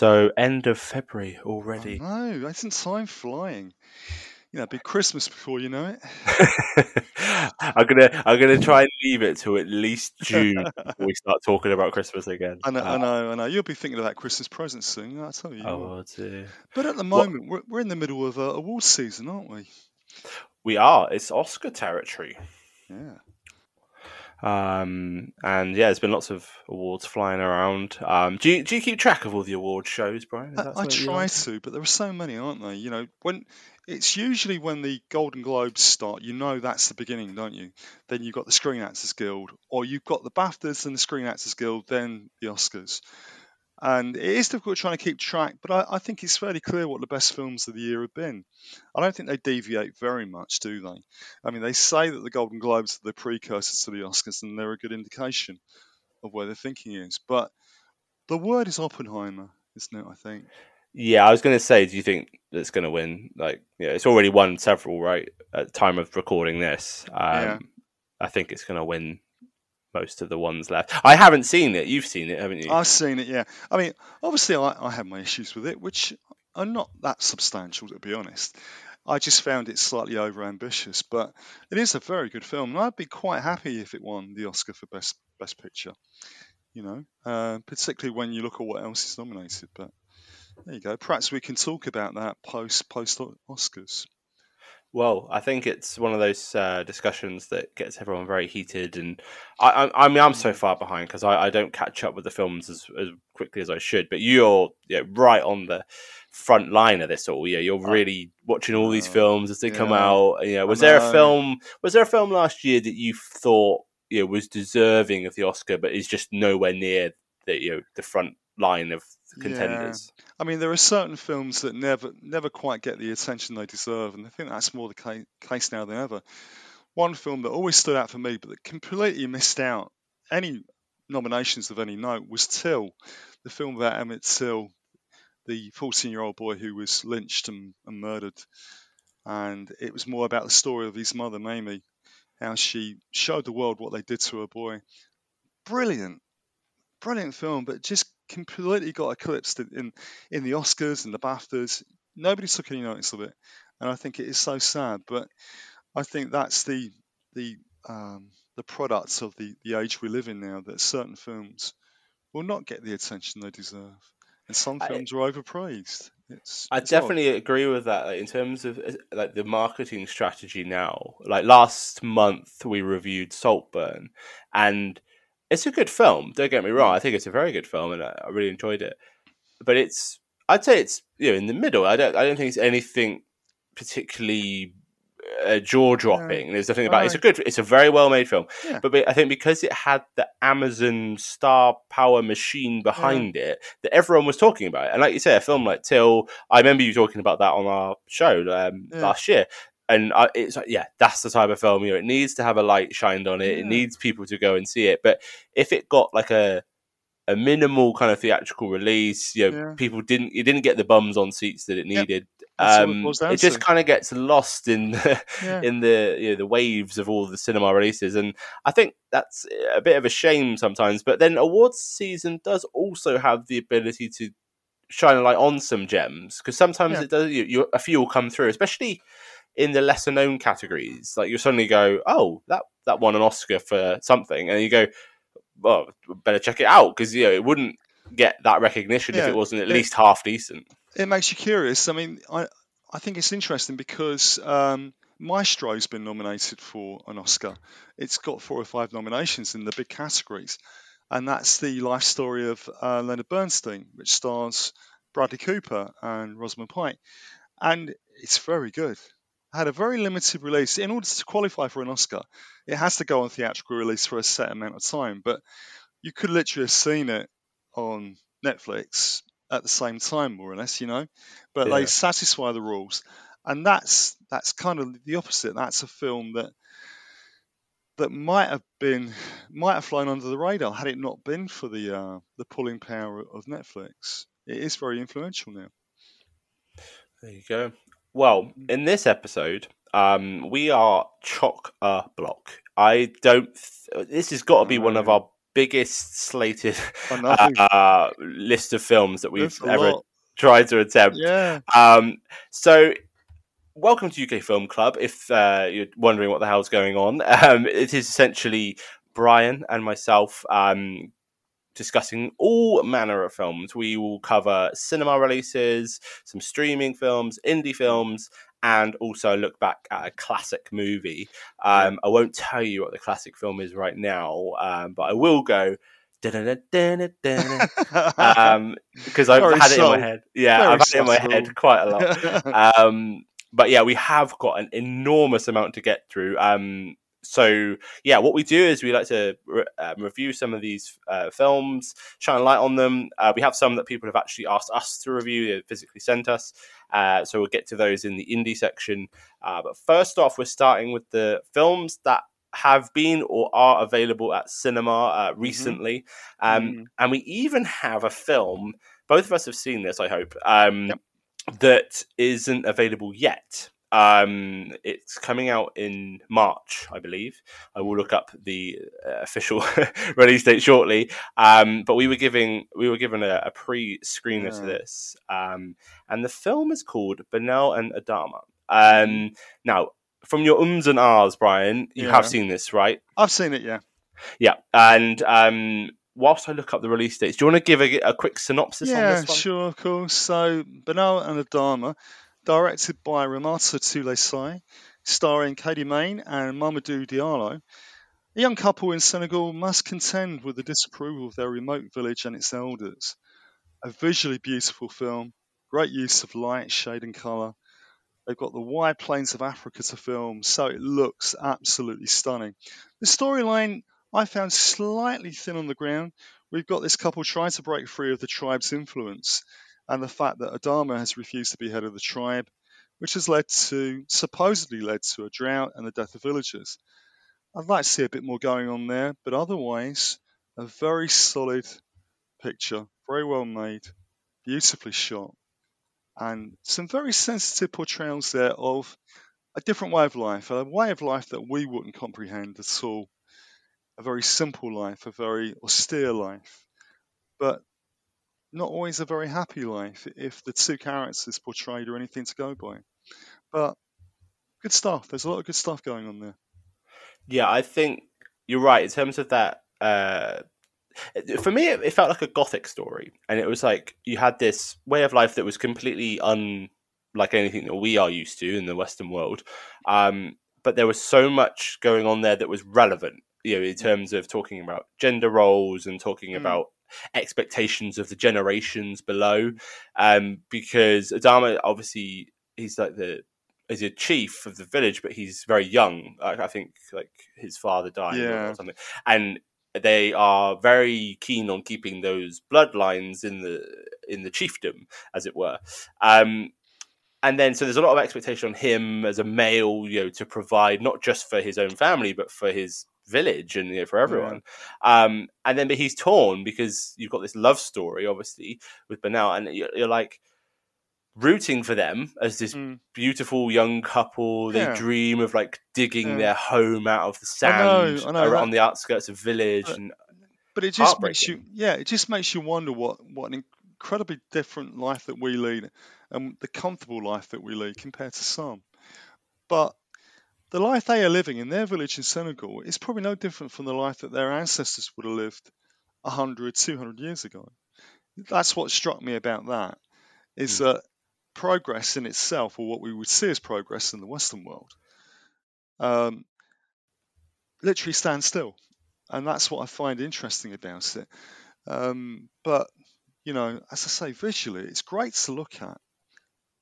So end of February already. No, isn't time flying? You know, be Christmas before you know it. I'm gonna I'm gonna try and leave it to at least June before we start talking about Christmas again. I know, I Uh, know, I know. You'll be thinking about Christmas presents soon. I tell you. what. Oh dear. But at the What- moment, we're, we're in the middle of uh, awards season, aren't we? We are. It's Oscar territory. Yeah. Um, and yeah, there's been lots of awards flying around. Um, do you do you keep track of all the award shows, Brian? Is I, that I try like? to, but there are so many, aren't there? You know, when it's usually when the Golden Globes start, you know that's the beginning, don't you? Then you've got the Screen Actors Guild, or you've got the BAFTAs and the Screen Actors Guild, then the Oscars. And it is difficult trying to keep track, but I, I think it's fairly clear what the best films of the year have been. I don't think they deviate very much, do they? I mean, they say that the Golden Globes are the precursors to the Oscars, and they're a good indication of where their thinking is. But the word is Oppenheimer, isn't it? I think. Yeah, I was going to say, do you think it's going to win? Like, yeah, it's already won several, right? At the time of recording this, um, Yeah. I think it's going to win most of the ones left. I haven't seen it. You've seen it, haven't you? I've seen it, yeah. I mean, obviously, I, I have my issues with it, which are not that substantial, to be honest. I just found it slightly overambitious, but it is a very good film, and I'd be quite happy if it won the Oscar for Best Best Picture. You know, uh, particularly when you look at what else is nominated. But there you go. Perhaps we can talk about that post post Oscars. Well, I think it's one of those uh, discussions that gets everyone very heated, and I, I, I mean, I'm so far behind because I, I don't catch up with the films as, as quickly as I should. But you're yeah, right on the front line of this all. Yeah, you're really watching all these films as they come out. You know, was there a film? Was there a film last year that you thought you know, was deserving of the Oscar, but is just nowhere near the you know the front line of contenders? I mean, there are certain films that never never quite get the attention they deserve, and I think that's more the case now than ever. One film that always stood out for me, but that completely missed out any nominations of any note, was Till, the film about Emmett Till, the 14-year-old boy who was lynched and, and murdered, and it was more about the story of his mother, Mamie, how she showed the world what they did to her boy. Brilliant, brilliant film, but just completely got eclipsed in, in, the Oscars and the BAFTAs. Nobody took any notice of it, and I think it is so sad. But I think that's the the um, the products of the, the age we live in now. That certain films will not get the attention they deserve, and some I- films are overpraised. It's, I it's odd. definitely agree with that. Like, in terms of like the marketing strategy now, like last month we reviewed Saltburn, and it's a good film. Don't get me wrong; I think it's a very good film, and I, I really enjoyed it. But it's, I'd say it's you know in the middle. I don't, I don't think it's anything particularly uh, jaw dropping. Yeah. There's nothing about right. it. It's a good, it's a very well made film. Yeah. But I think because it had the Amazon star power machine behind yeah. it, that everyone was talking about it. And like you say, a film like Till, I remember you talking about that on our show um, last year. And I, it's like, yeah, that's the type of film. You know, it needs to have a light shined on it. It needs people to go and see it. But if it got like a a minimal kind of theatrical release. You know, yeah. people didn't it didn't get the bums on seats that it needed. Um, it, it just kind of gets lost in the, yeah. in the you know, the waves of all the cinema releases, and I think that's a bit of a shame sometimes. But then awards season does also have the ability to shine a light on some gems because sometimes yeah. it does. You, you, a few will come through, especially in the lesser known categories. Like you suddenly go, oh, that that won an Oscar for something, and you go, well, better check it out because you know it wouldn't get that recognition yeah, if it wasn't at it, least half decent. It makes you curious. I mean, I I think it's interesting because um, Maestro's been nominated for an Oscar. It's got four or five nominations in the big categories, and that's the life story of uh, Leonard Bernstein, which stars Bradley Cooper and Rosamund Pike, and it's very good had a very limited release. In order to qualify for an Oscar, it has to go on theatrical release for a set amount of time. But you could literally have seen it on Netflix at the same time, more or less, you know. But yeah. they satisfy the rules, and that's that's kind of the opposite. That's a film that that might have been might have flown under the radar had it not been for the uh, the pulling power of Netflix. It is very influential now. There you go. Well, mm. in this episode, um, we are chock a block. I don't. Th- this has got to be one of our biggest slated uh, list of films that we've ever lot. tried to attempt. Yeah. Um, so, welcome to UK Film Club. If uh, you're wondering what the hell's going on, um, it is essentially Brian and myself um, discussing all manner of films. We will cover cinema releases, some streaming films, indie films, and also look back at a classic movie. Um, I won't tell you what the classic film is right now, um, but I will go. um, because I've Very had it in my head. Yeah, I've had it in my head quite a lot. um, but yeah, we have got an enormous amount to get through. So yeah, what we do is we like to re- um, review some of these uh, films, shine a light on them. Uh, we have some that people have actually asked us to review, they physically sent us. Uh, so we'll get to those in the indie section. Uh, but first off, we're starting with the films that have been or are available at cinema uh, mm-hmm. recently, mm-hmm. Um, mm-hmm. and we even have a film. Both of us have seen this, I hope. Um, yep. That isn't available yet. Um, it's coming out in March, I believe. I will look up the uh, official release date shortly. Um, but we were giving we were given a, a pre-screener yeah. to this, um, and the film is called Banel and Adama. Um, now, from your ums and ahs, Brian, you yeah. have seen this, right? I've seen it, yeah. Yeah, and um, whilst I look up the release dates, do you want to give a, a quick synopsis yeah, on this one? sure, of course. So, Banel and Adama directed by Ramata-Toulaye Sy, starring Khady Mane and Mamadou Diallo. A young couple in Senegal must contend with the disapproval of their remote village and its elders. A visually beautiful film, great use of light, shade, and colour. They've got the wide plains of Africa to film, so it looks absolutely stunning. The storyline I found slightly thin on the ground. We've got this couple trying to break free of the tribe's influence and the fact that Adama has refused to be head of the tribe, which has led to, supposedly led to a drought and the death of villagers. I'd like to see a bit more going on there, but otherwise, a very solid picture, very well made, beautifully shot, and some very sensitive portrayals there of a different way of life, a way of life that we wouldn't comprehend at all. A very simple life, a very austere life, but not always a very happy life if the two characters portrayed are anything to go by. But good stuff. There's a lot of good stuff going on there. Yeah, I think you're right in terms of that. Uh, for me, it, it felt like a gothic story, and it was like you had this way of life that was completely unlike anything that we are used to in the Western world. Um, but there was so much going on there that was relevant, you know, in terms of talking about gender roles and talking mm. about expectations of the generations below. Um, because Adama, obviously, he's like the is a chief of the village, but he's very young. I, I think like his father died Yeah. or something, and they are very keen on keeping those bloodlines in the in the chiefdom, as it were. Um, and then so there's a lot of expectation on him as a male, you know, to provide not just for his own family but for his village and you know for everyone. Um, and then but he's torn because you've got this love story, obviously, with Banel, and you're, you're like rooting for them as this beautiful young couple. They Mm. Yeah. dream of like digging Yeah. their home out of the I know, sand I know, around that- the outskirts of village. But- and But it just makes you, yeah, it just makes you wonder what what an incredibly different life that we lead, and the comfortable life that we lead compared to some. But the life they are living in their village in Senegal is probably no different from the life that their ancestors would have lived 100, 200 years ago. That's what struck me about that, is that progress in itself, or what we would see as progress in the Western world, um, literally stands still. And that's what I find interesting about it. Um, but, you know, as I say, visually, it's great to look at.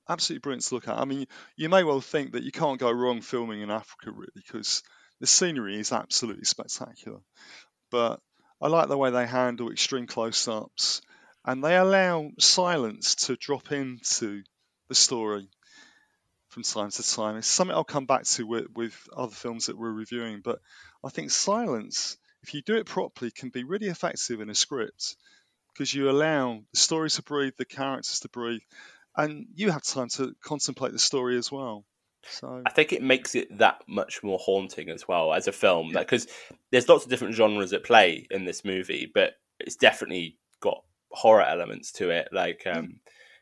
Absolutely brilliant to look at. I mean, you may well think that you can't go wrong filming in Africa, really, because the scenery is absolutely spectacular. But I like the way they handle extreme close ups and they allow silence to drop into the story from time to time. It's something I'll come back to with, with other films that we're reviewing, but I think silence, if you do it properly, can be really effective in a script because you allow the story to breathe, the characters to breathe, and you have time to contemplate the story as well. So I think it makes it that much more haunting as well as a film, because there's lots of different genres at play in this movie, but it's definitely got horror elements to it, like um,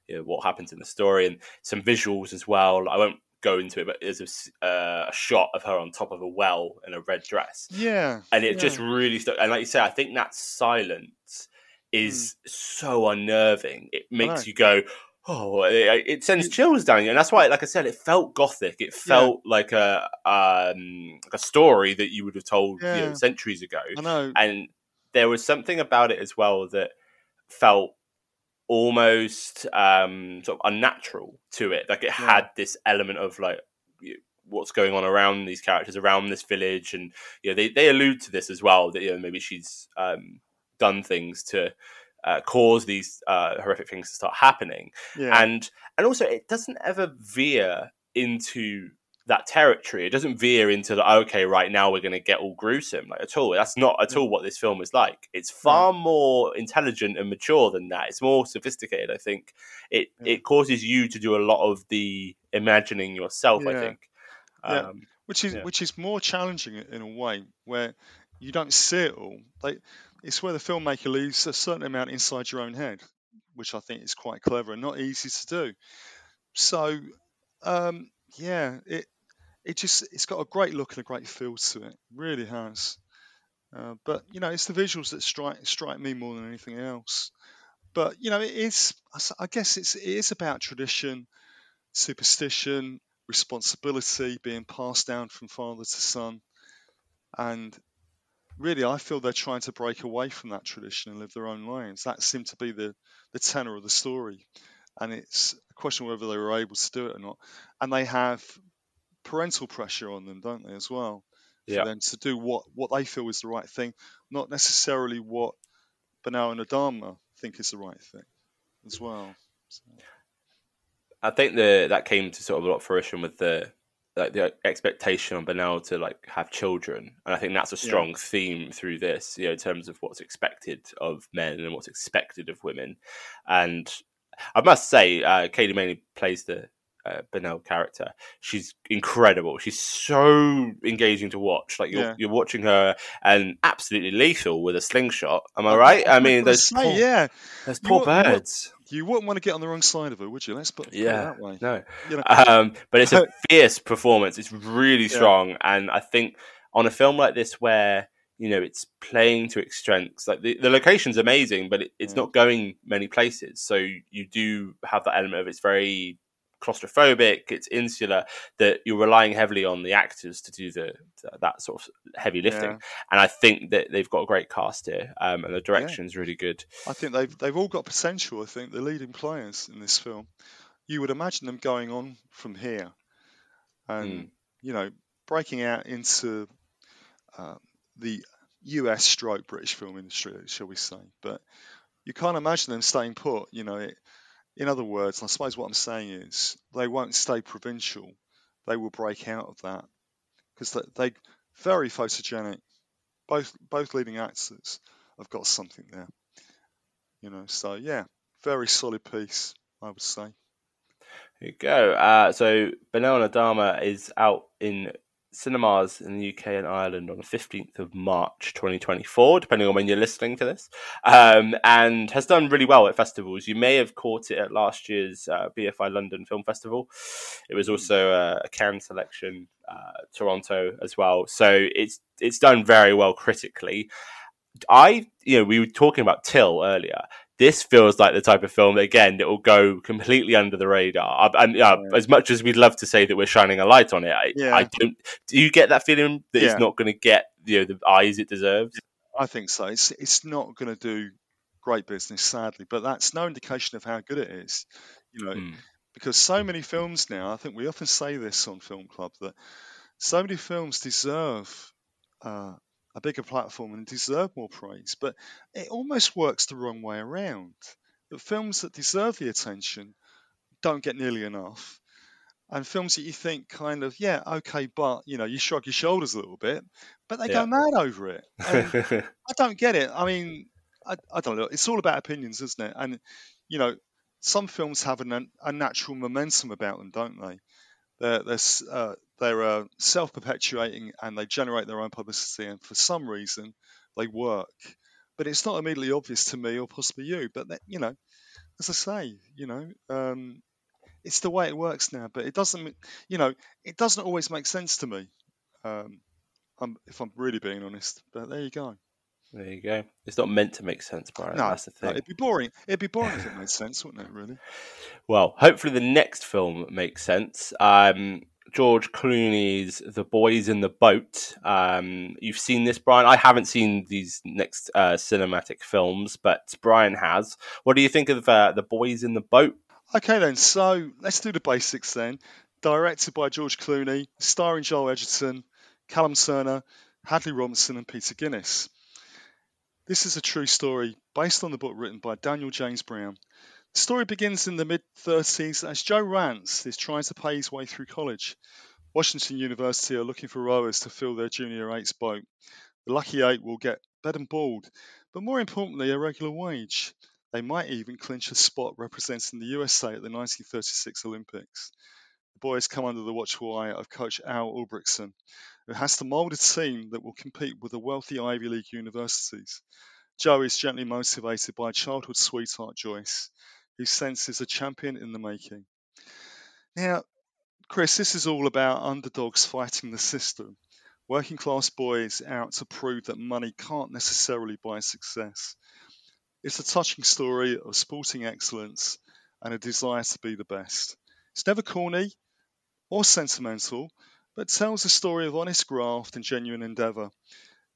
you know, what happens in the story and some visuals as well. I won't go into it, but there's a, s- uh, a shot of her on top of a well in a red dress, yeah, and it just really stuck. And like you say, I think that silence is so unnerving. It makes Hmm. you go, oh, it, it sends chills down you, and that's why, like I said, it felt gothic. It felt like a um, like a story that you would have told you know, centuries ago. I know. And there was something about it as well that felt almost um, sort of unnatural to it. Like it had this element of like what's going on around these characters, around this village, and you know they they allude to this as well. That you know maybe she's um, done things to. Uh, cause these uh, horrific things to start happening, Yeah. and and also it doesn't ever veer into that territory. It doesn't veer into the okay, right now we're going to get all gruesome like at all. That's not at all what this film is like. It's far more intelligent and mature than that. It's more sophisticated. I think it it causes you to do a lot of the imagining yourself. I think. Yeah. Um, which is yeah. which is more challenging in in a way where you don't see it all. Like it's where the filmmaker leaves a certain amount inside your own head, which I think is quite clever and not easy to do. So um, yeah, it it just it's got a great look and a great feel to it. Really has. Uh, but you know, it's the visuals that strike strike me more than anything else. But you know, it is. I guess it's it is about tradition, superstition, responsibility being passed down from father to son, and really, I feel they're trying to break away from that tradition and live their own lives. That seemed to be the the tenor of the story, and it's a question whether they were able to do it or not. And they have parental pressure on them, don't they, as well? For Yeah. them to do what, what they feel is the right thing, not necessarily what Banel and Adama think is the right thing as well. I think the that came to sort of a lot of fruition with the like the expectation on Banel to like have children, and I think that's a Yeah. strong theme through this, you know, in terms of what's expected of men and what's expected of women. And I must say, uh, Khady Mane plays the uh, Benel character. She's incredible. She's so engaging to watch. Like you're Yeah. you're watching her and absolutely lethal with a slingshot. Am I right? I mean, those say, poor, yeah, those poor wouldn't- you wouldn't- birds. You wouldn't want to get on the wrong side of her, would you? Let's put, Yeah, that way. no. You know, Um, but it's a fierce performance. It's really Yeah. strong, and I think on a film like this, where you know it's playing to its strengths, like the, the location's amazing, but it, it's Yeah. not going many places. So you do have that element of it's very claustrophobic, it's insular, that you're relying heavily on the actors to do the that sort of heavy lifting. Yeah. And I think that they've got a great cast here, um, and the direction's really good. I think they've they've all got potential. I think the leading players in this film. You would imagine them going on from here, and Mm. you know breaking out into uh, the US stroke British film industry, shall we say? But you can't imagine them staying put. You know, it, in other words, I suppose what I'm saying is they won't stay provincial. They will break out of that because they, they very photogenic. Both both leading actors have got something there. You know, so yeah, very solid piece, I would say. There you go. Uh, so Banana Dharma is out in cinemas in the UK and Ireland on the 15th of March 2024, depending on when you're listening to this, um, and has done really well at festivals. You may have caught it at last year's uh, BFI London Film Festival. It was also uh, a Cannes selection, uh, Toronto as well. So it's it's done very well critically. I, you know, we were talking about Till earlier. This feels like the type of film again that will go completely under the radar. And uh, Yeah. as much as we'd love to say that we're shining a light on it, I, Yeah. I don't. Do you get that feeling that Yeah. it's not going to get you know the eyes it deserves? I think so. It's it's not going to do great business, sadly, but that's no indication of how good it is. You know, Mm. because so many films now, I think we often say this on Film Club that so many films deserve uh, a bigger platform and deserve more praise, but it almost works the wrong way around. The films that deserve the attention don't get nearly enough. And films that you think kind of, yeah, okay, but you know, you shrug your shoulders a little bit, but they Yeah. go mad over it. I don't get it. I mean, I, I don't know. It's all about opinions, isn't it? And you know, some films have an, a natural momentum about them, don't they? They're they're uh, they're uh, self-perpetuating and they generate their own publicity, and for some reason they work. But it's not immediately obvious to me or possibly you. But that, you know, as I say, you know, um, it's the way it works now. But it doesn't, you know, it doesn't always make sense to me. Um, I'm, if I'm really being honest. But there you go. there you go. It's not meant to make sense, Brian. No, That's the no, thing. it'd be boring. It'd be boring if it made sense, wouldn't it? Really? Well, hopefully the next film makes sense. Um, George Clooney's The Boys in the Boat. Um, you've seen this, Brian. I haven't seen these next uh, cinematic films, but Brian has. What do you think of uh, The Boys in the Boat? Okay, then. So let's do the basics then. Directed by George Clooney, starring Joel Edgerton, Callum Turner, Hadley Robinson, and Peter Guinness. This is a true story based on the book written by Daniel James Brown. The story begins in the mid 30s as Joe Rantz is trying to pay his way through college. Washington University are looking for rowers to fill their junior eight's boat. The lucky eight will get bed and board, but more importantly, a regular wage. They might even clinch a spot representing the USA at the 1936 Olympics. The boys come under the watchful eye of coach Al Ulbrickson, who has to mould a team that will compete with the wealthy Ivy League universities. Joe is gently motivated by childhood sweetheart Joyce, who senses a champion in the making. Now, Chris, this is all about underdogs fighting the system, working class boys out to prove that money can't necessarily buy success. It's a touching story of sporting excellence and a desire to be the best. It's never corny or sentimental, but tells a story of honest graft and genuine endeavour.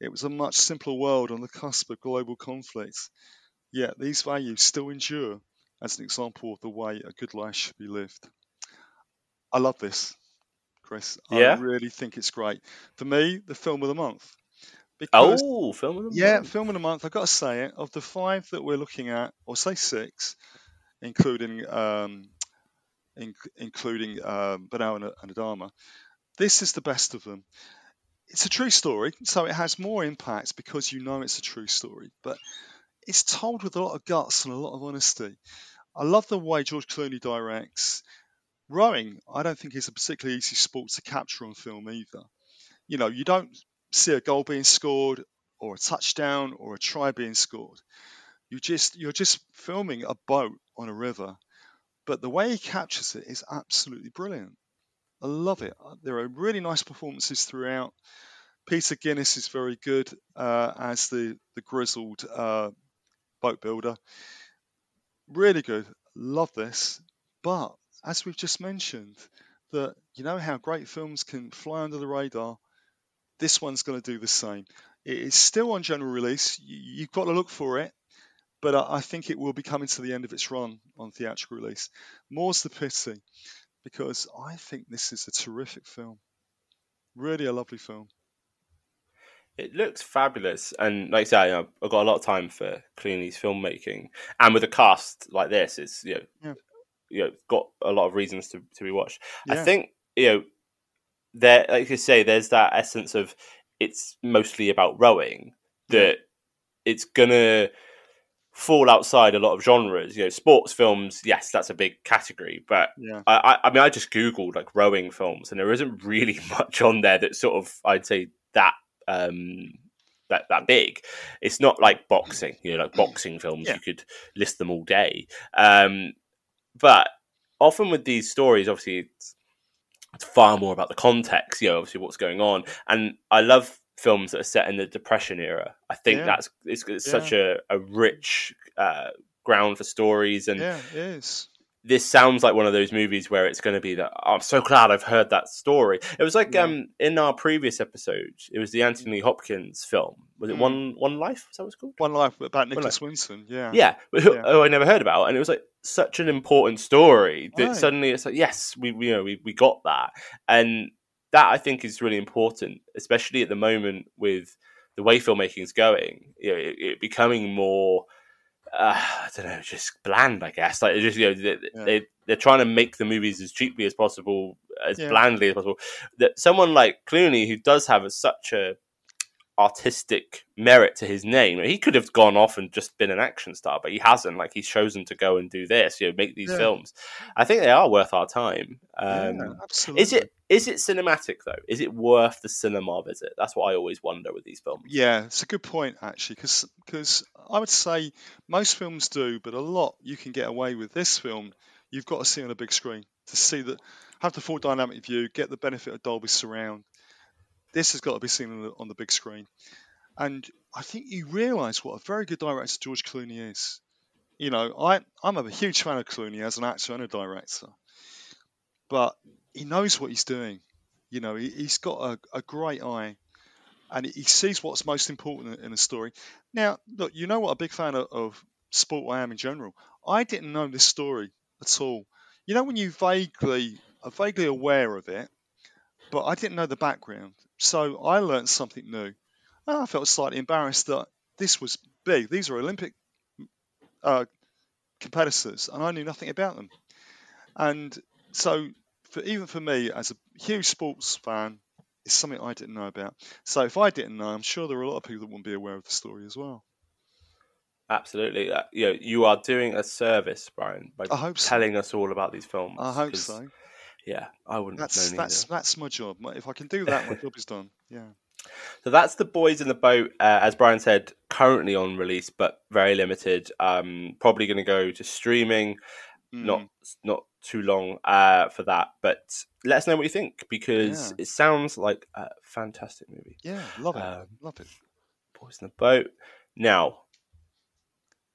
It was a much simpler world on the cusp of global conflict, yet these values still endure as an example of the way a good life should be lived. I love this, Chris. Yeah? I really think it's great. For me, the film of the month. Because Oh, film of the yeah, month. Yeah, film of the month. I've got to say it. Of the five that we're looking at, or say six, including um, in, including um, Banel and Adama, this is the best of them. It's a true story, so it has more impact because you know it's a true story. But it's told with a lot of guts and a lot of honesty. I love the way George Clooney directs. Rowing, I don't think is a particularly easy sport to capture on film either. You know, you don't see a goal being scored or a touchdown or a try being scored. You just you're just filming a boat on a river, but the way he captures it is absolutely brilliant. I love it. Uh, There are really nice performances throughout. Peter Guinness is very good uh, as the the grizzled uh, boat builder. Really good. Love this. But as we've just mentioned, that you know how great films can fly under the radar. This one's going to do the same. It is still on general release. You, you've got to look for it, but I think it will be coming to the end of its run on theatrical release. More's the pity. because I think this is a terrific film. Really a lovely film. It looks fabulous, and like I say, I've got a lot of time for Clooney's filmmaking, and with a cast like this, it's you know, Yeah. you know, got a lot of reasons to, to be watched. I think you know, there, like you say, there's that essence of it's mostly about rowing that it's gonna fall outside a lot of genres. You know, sports films, yes, that's a big category, but Yeah. I, I, I mean, I just googled like rowing films, and there isn't really much on there that sort of I'd say that um that that big. It's not like boxing, you know, like boxing films. Yeah. You could list them all day, um, but often with these stories, obviously, it's, it's far more about the context. You know, obviously what's going on, and I love films that are set in the depression era. I think Yeah. that's it's, it's such a, a rich uh, ground for stories and Yeah, it is. This sounds like one of those movies where it's going to be that oh, I'm so glad I've heard that story. It was like Yeah. um in our previous episode, it was the Anthony Hopkins film. Was it Mm. One One Life? Is that what it's called? One Life about. Nicholas Winton. Yeah. Yeah, Yeah. oh, I never heard about, and it was like such an important story that Right. suddenly it's like yes, we we, you know we we got that, and that I think is really important, especially at the moment with the way filmmaking is going. You know, it, it becoming more. Uh, I don't know, just bland, I guess. Like, just you know, they, Yeah. they they're trying to make the movies as cheaply as possible, as Yeah. blandly as possible. That someone like Clooney, who does have a, such a artistic merit to his name. He could have gone off and just been an action star, but he hasn't. Like he's chosen to go and do this, you know, make these Yeah. films. I think they are worth our time. Um, yeah, absolutely. is it is it cinematic though? Is it worth the cinema visit? That's what I always wonder with these films. Yeah, it's a good point actually, because I would say most films do, but a lot you can get away with. This film, you've got to see on a big screen to see that, have the full dynamic view, get the benefit of Dolby Surround. This has got to be seen on the, on the big screen, and I think you realise what a very good director George Clooney is. You know, I I'm a huge fan of Clooney as an actor and a director, but he knows what he's doing. You know, he, he's got a, a great eye and he sees what's most important in a story. Now, look, you know what a big fan of, of sport I am in general. I didn't know this story at all. You know when you vaguely are vaguely aware of it, but I didn't know the background. So I learned something new. And I felt slightly embarrassed that this was big. These are Olympic uh, competitors, and I knew nothing about them. And so, for, even for me, as a huge sports fan, it's something I didn't know about. So if I didn't know, I'm sure there are a lot of people that wouldn't be aware of the story as well. Absolutely, uh, you know, you are doing a service, Brian, by I hope so. telling us all about these films. I hope so. Yeah, I wouldn't That's that's either. that's my job. If I can do that, my job is done. Yeah. So that's the boys in the boat, uh, as Brian said, currently on release, but very limited. Um, probably going to go to streaming. Not Mm. not too long uh, for that, but let us know what you think because Yeah. it sounds like a fantastic movie. Yeah, love it. Um, love it. Boys in the boat. Now,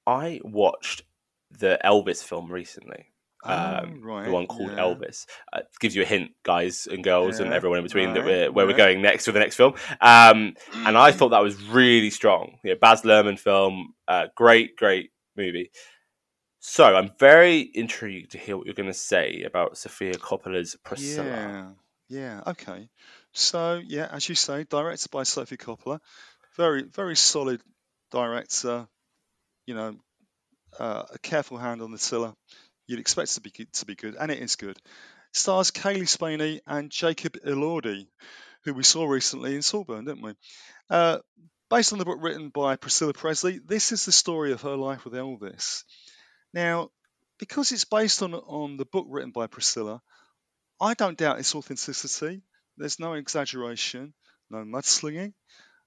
I watched the Elvis film recently. Oh, Um, right. the one called yeah. Elvis uh, gives you a hint, guys and girls, and everyone in between, that we're where we're going next with the next film. Um, and I thought that was really strong. You know, Baz Luhrmann film, uh, great, great movie. So I'm very intrigued to hear what you're going to say about Sofia Coppola's Priscilla. Yeah, yeah, okay. So yeah, as you say, directed by Sophie Coppola, very very solid director. You know, uh, a careful hand on the tiller. You'd expect to be to be good, and it is good. It Stars Cailee Spaeny and Jacob Elordi, who we saw recently in Saltburn, didn't we? Uh, based on the book written by Priscilla Presley, this is the story of her life with Elvis. Now, because it's based on on the book written by Priscilla, I don't doubt its authenticity. There's no exaggeration, no mudslinging.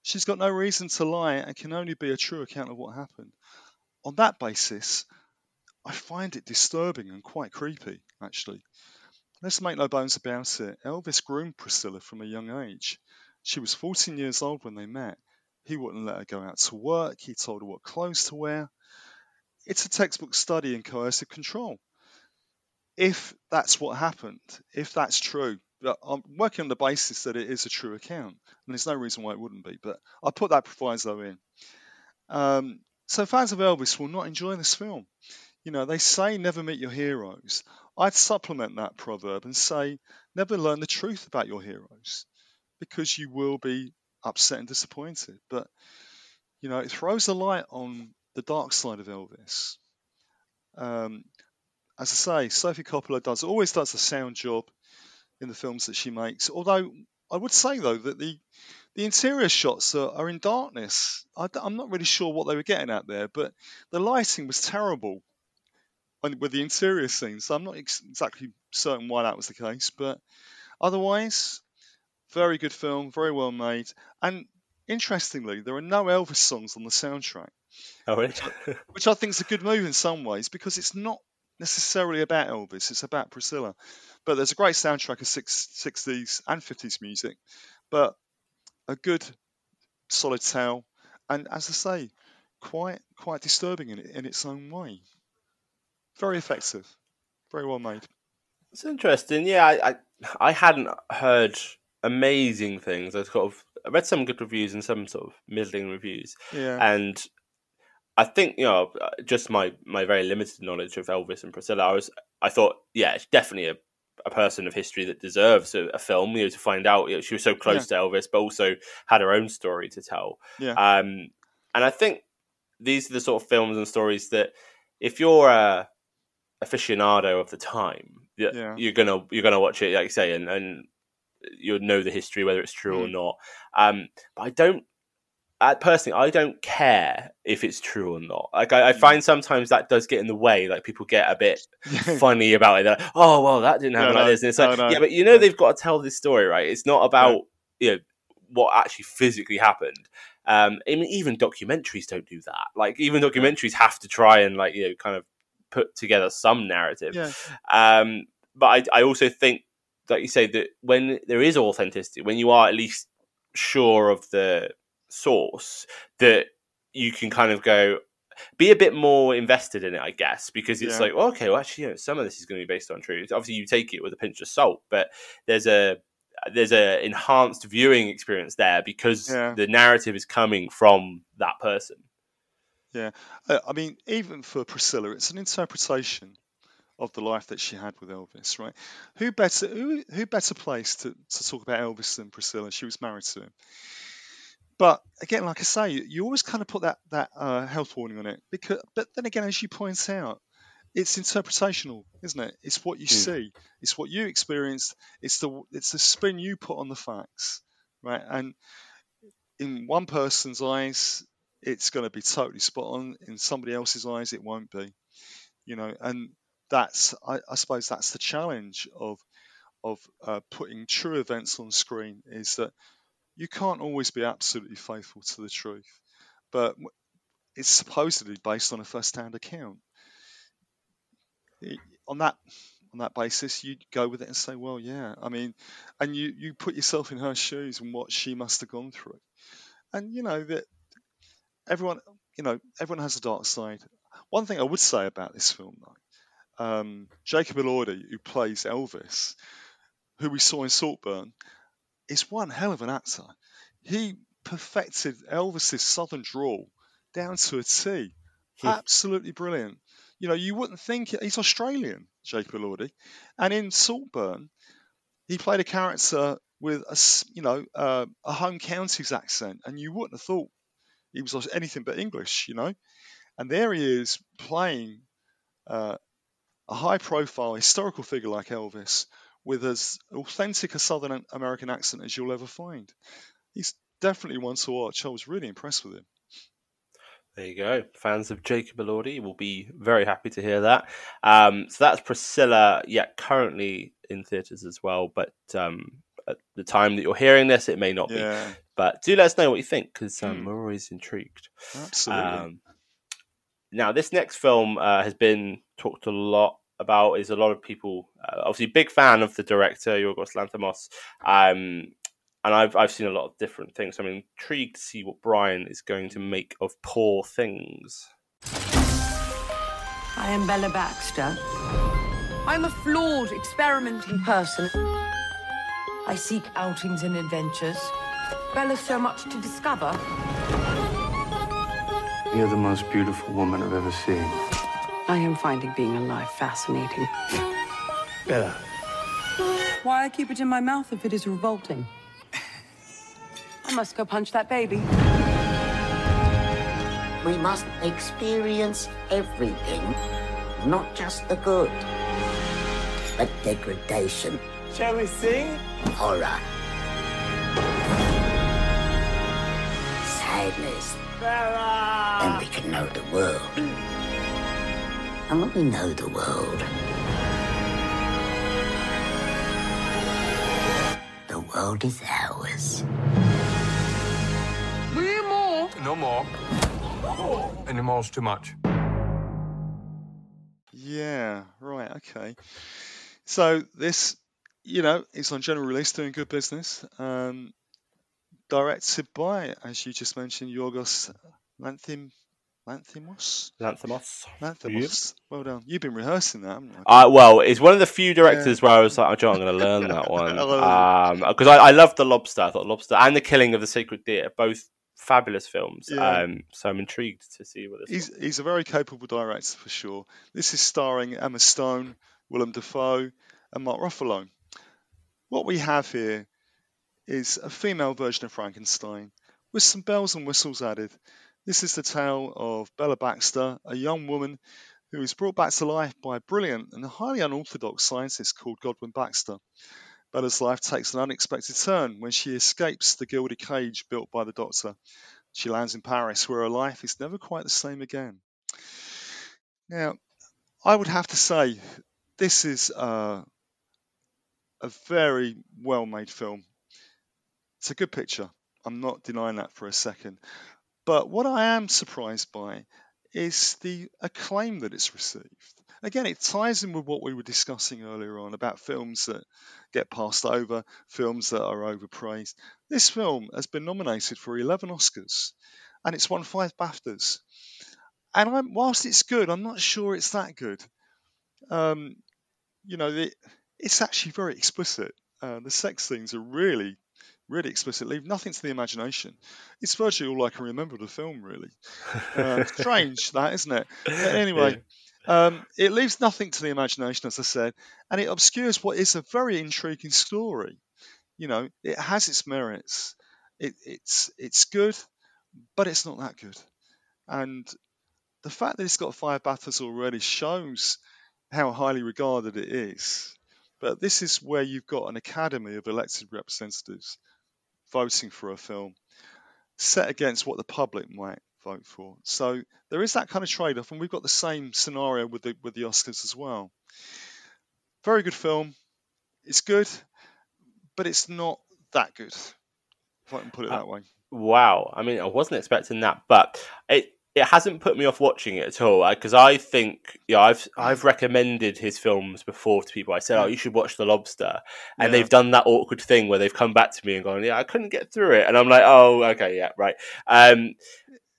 She's got no reason to lie and can only be a true account of what happened. On that basis, I find it disturbing and quite creepy, actually. Let's make no bones about it. Elvis groomed Priscilla from a young age. She was 14 years old when they met. He wouldn't let her go out to work. He told her what clothes to wear. It's a textbook study in coercive control if that's what happened, if that's true, I'm working on the basis that it is a true account, and there's no reason why it wouldn't be. But I put that proviso in. Um, so fans of Elvis will not enjoy this film. You know, they say never meet your heroes. I'd supplement that proverb and say, never learn the truth about your heroes because you will be upset and disappointed. But, you know, it throws a light on the dark side of Elvis. Um, as I say, Sophie Coppola does always does a sound job in the films that she makes. Although I would say though that the the interior shots are, are in darkness. I, am not really sure what they were getting at there, but the lighting was terrible with the interior scenes. So I'm not ex- exactly certain why that was the case, but otherwise, very good film, very well made, and interestingly, there are no Elvis songs on the soundtrack. Oh, really? which, I, which I think is a good move in some ways because it's not necessarily about Elvis; it's about Priscilla. But there's a great soundtrack of six, 60s and 50s music, but a good, solid tale, and as I say, quite quite disturbing in, in its own way. Very effective, very well made. It's interesting. Yeah, I, I, I hadn't heard amazing things. I sort of I read some good reviews and some sort of middling reviews. Yeah. And I think you know, just my my very limited knowledge of Elvis and Priscilla, I was I thought, yeah, it's definitely a, a person of history that deserves a, a film. You know, to find out you know, she was so close yeah. to Elvis, but also had her own story to tell. Yeah. Um, and I think these are the sort of films and stories that if you're a aficionado of the time, yeah. you're gonna you're gonna watch it, like you say, and, and you'll know the history whether it's true mm. or not. Um, but I don't. I, personally, I don't care if it's true or not. Like I, I, mm. find sometimes that does get in the way. Like people get a bit funny about it. They're like, "Oh, well, that didn't happen no, like no, this." And it's like, no, yeah, but you know, they've got to tell this story, right? It's not about you know what actually physically happened. Um, I mean, even documentaries don't do that. Like even documentaries have to try and like you know kind of put together some narrative. Yeah. Um, but I, I also think, like you say, that when there is authenticity, when you are at least sure of the source, that you can kind of go be a bit more invested in it, I guess, because it's yeah. like, well, okay, well, actually, you know, some of this is going to be based on truth. Obviously, you take it with a pinch of salt, but there's a there's a enhanced viewing experience there because yeah. the narrative is coming from that person. Yeah, uh, I mean, even for Priscilla, it's an interpretation of the life that she had with Elvis, right? Who better who, who better place to, to talk about Elvis than Priscilla? She was married to him. But again, like I say, you always kind of put that that uh, health warning on it because, but then again, as you point out, it's interpretational, isn't it? It's what you mm. see, it's what you experienced, it's the it's the spin you put on the facts, right? And in one person's eyes, it's going to be totally spot on. In somebody else's eyes, it won't be. You know, and that's I, I suppose that's the challenge of of uh, putting true events on screen is that you can't always be absolutely faithful to the truth, but it's supposedly based on a first-hand account. It, on that on that basis, you go with it and say, well, yeah, I mean, and you you put yourself in her shoes and what she must have gone through, and you know that everyone, you know, everyone has a dark side. One thing I would say about this film, though, um, Jacob Elordi, who plays Elvis, who we saw in Saltburn, is one hell of an actor. He perfected Elvis's southern drawl down to a T. Hmm. Absolutely brilliant. You know, you wouldn't think he's Australian, Jacob Elordi, and in Saltburn, he played a character with a you know uh, a home counties accent, and you wouldn't have thought he was anything but English, you know. And there he is playing uh, a high-profile historical figure like Elvis with as authentic a Southern American accent as you'll ever find. He's definitely one to watch. I was really impressed with him. There you go. Fans of Jacob Elordi will be very happy to hear that. Um, so that's Priscilla, yeah, currently in theatres as well. But um, at the time that you're hearing this, it may not yeah. be. But do let us know what you think because um, mm. we're always intrigued. Absolutely. Um, now, this next film uh, has been talked a lot about. Is a lot of people uh, obviously big fan of the director Yorgos Lanthimos, um, and I've I've seen a lot of different things. So I'm intrigued to see what Brian is going to make of Poor Things. I am Bella Baxter. I'm a flawed, experimenting person. I seek outings and adventures. Bella's so much to discover. You're the most beautiful woman I've ever seen. I am finding being alive fascinating. Bella. Why I keep it in my mouth if it is revolting? I must go punch that baby. We must experience everything, not just the good, but degradation, Shall we sing? horror, sadness. Then we can know the world. And when we know the world, the world is ours. We more. No more. Any more's too much. Yeah, right, okay. So this, you know, it's on general release, doing good business. Um, directed by, as you just mentioned, Yorgos Lanthim, Lanthimos. Lanthimos. Lanthimos. Well done. You've been rehearsing that, haven't you? Uh, well, it's one of the few directors where I was like, oh, John, I'm going to learn that one. Because I, I love The Lobster. I thought Lobster and The Killing of the Sacred Deer, both fabulous films. Yeah. Um, so I'm intrigued to see what this He's he's a very capable director for sure. This is starring Emma Stone, Willem Dafoe, and Mark Ruffalo. What we have here is a female version of Frankenstein with some bells and whistles added. This is the tale of Bella Baxter, a young woman who is brought back to life by a brilliant and highly unorthodox scientist called Godwin Baxter. Bella's life takes an unexpected turn when she escapes the gilded cage built by the doctor. She lands in Paris, where her life is never quite the same again. Now, I would have to say this is a very well made film. It's a good picture. I'm not denying that for a second. But what I am surprised by is the acclaim that it's received. Again, it ties in with what we were discussing earlier on about films that get passed over, films that are overpraised. This film has been nominated for 11 Oscars and it's won five BAFTAs. And I'm, whilst it's good, I'm not sure it's that good. Um, you know, the, it's actually very explicit. Uh, the sex scenes are really, really explicit. Leave nothing to the imagination. It's virtually all I can remember of the film, really. Uh, strange, that isn't it? But anyway, um, it leaves nothing to the imagination, as I said, and it obscures what is a very intriguing story. You know, it has its merits. It, it's it's good, but it's not that good. And the fact that it's got five BAFTAs already shows how highly regarded it is. But this is where you've got an academy of elected representatives voting for a film set against what the public might vote for. So there is that kind of trade-off, and we've got the same scenario with the with the Oscars as well. Very good film. It's good, but it's not that good. If I can put it uh, that way. Wow, I mean, I wasn't expecting that, but it it hasn't put me off watching it at all because I think yeah, I've I've recommended his films before to people. I said, "Oh, you should watch The Lobster," and Yeah. they've done that awkward thing where they've come back to me and gone, "Yeah, I couldn't get through it," and I'm like, "Oh, okay, yeah, right." Um,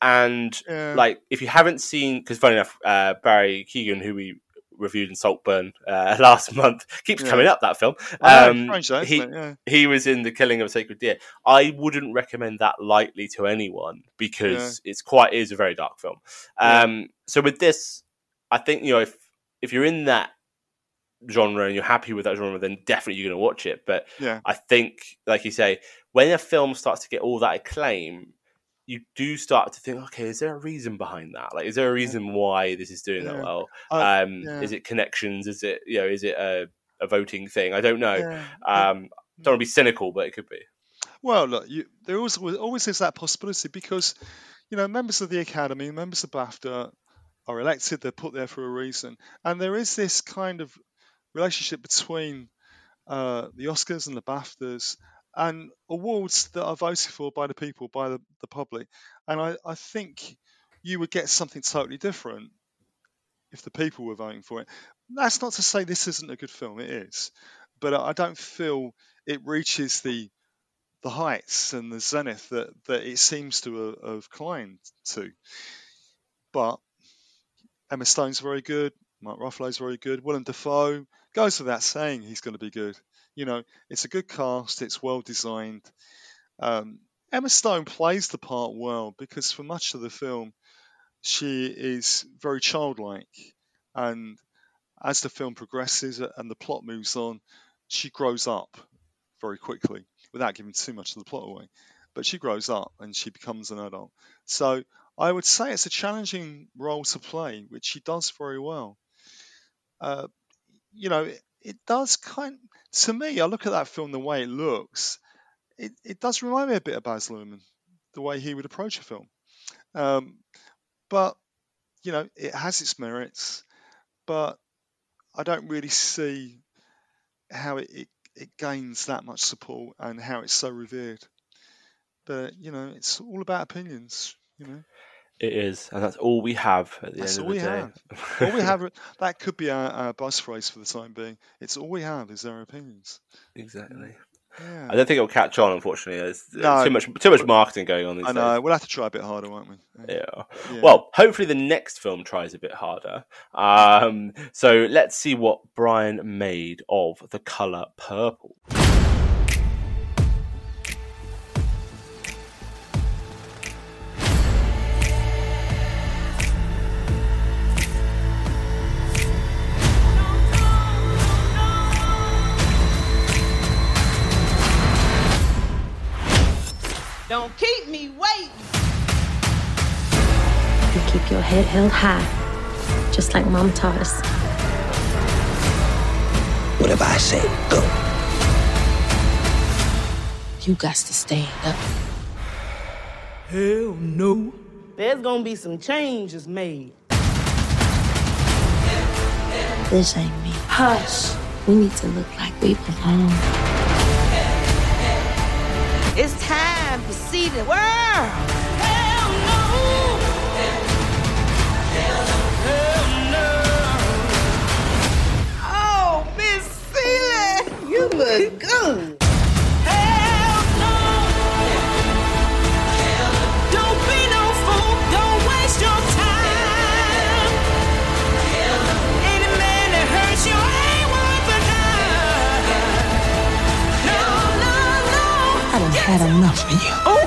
and Yeah. like, if you haven't seen, because funny enough, uh, Barry Keoghan, who we reviewed in Saltburn uh, last month, keeps Yeah. coming up that film. Know, Um, strange he, it? Yeah. he was in the killing of a sacred deer. I wouldn't recommend that lightly to anyone because it's quite it is a very dark film. Yeah. Um, so with this, I think you know if if you're in that genre and you're happy with that genre, then definitely you're going to watch it. But Yeah. I think, like you say, when a film starts to get all that acclaim. You do start to think, okay, is there a reason behind that? Like, is there a reason why this is doing that well? I- um, yeah. Is it connections? Is it, you know, is it a, a voting thing? I don't know. Yeah. Um, don't want to be cynical, but it could be. Well, look, you, there always always is that possibility because you know members of the academy, members of BAFTA are elected. They're put there for a reason, and there is this kind of relationship between uh, the Oscars and the BAFTAs and awards that are voted for by the people, by the, the public. And I, I think you would get something totally different if the people were voting for it. That's not to say this isn't a good film. It is, but I don't feel it reaches the the heights and the zenith that, that it seems to have, have climbed to. But Emma Stone's very good. Mark Ruffalo's very good. Willem Dafoe goes without saying he's going to be good. You know, it's a good cast. It's well designed. Um, Emma Stone plays the part well because for much of the film, she is very childlike, and as the film progresses and the plot moves on, she grows up very quickly without giving too much of the plot away. But she grows up and she becomes an adult. So I would say it's a challenging role to play, which she does very well. Uh, you know, it, does kind. To me, I look at that film the way it looks. It, it does remind me a bit of Baz Luhrmann, the way he would approach a film. Um, but you know, it has its merits, but I don't really see how it, it, it gains that much support and how it's so revered. But you know, it's all about opinions. You know. It is, and that's all we have at the that's end of the day. have. all we have. That could be our, our buzz phrase for the time being. It's all we have is our opinions. Exactly. Yeah. I don't think it'll catch on, unfortunately. There's No. too much too much marketing going on these I days. know. We'll have to try a bit harder, won't we? Yeah. Yeah. Well, hopefully the next film tries a bit harder. Um, so let's see what Brian made of the color purple. Don't keep me waiting. You keep your head held high, just like Mom taught us. Whatever I say, go. You got to stand up. Hell no. There's gonna be some changes made. This ain't me. Hush. We need to look like we belong. It's time to see the world. Oh, Miss Celie, you look had enough of you. Oh,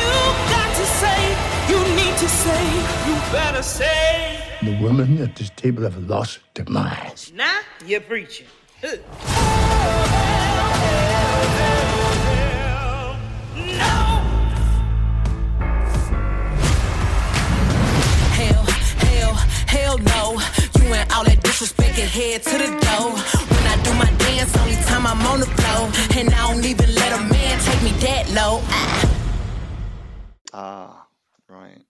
you got to say, you need to say, you better say. The women at this table have lost their minds. Now you're preaching. Hell, hell, hell no. You and all that disrespect and head to the door. When I do my dance, only time I'm on the floor. And I don't even let a man take me that low. Ah. Ah, right.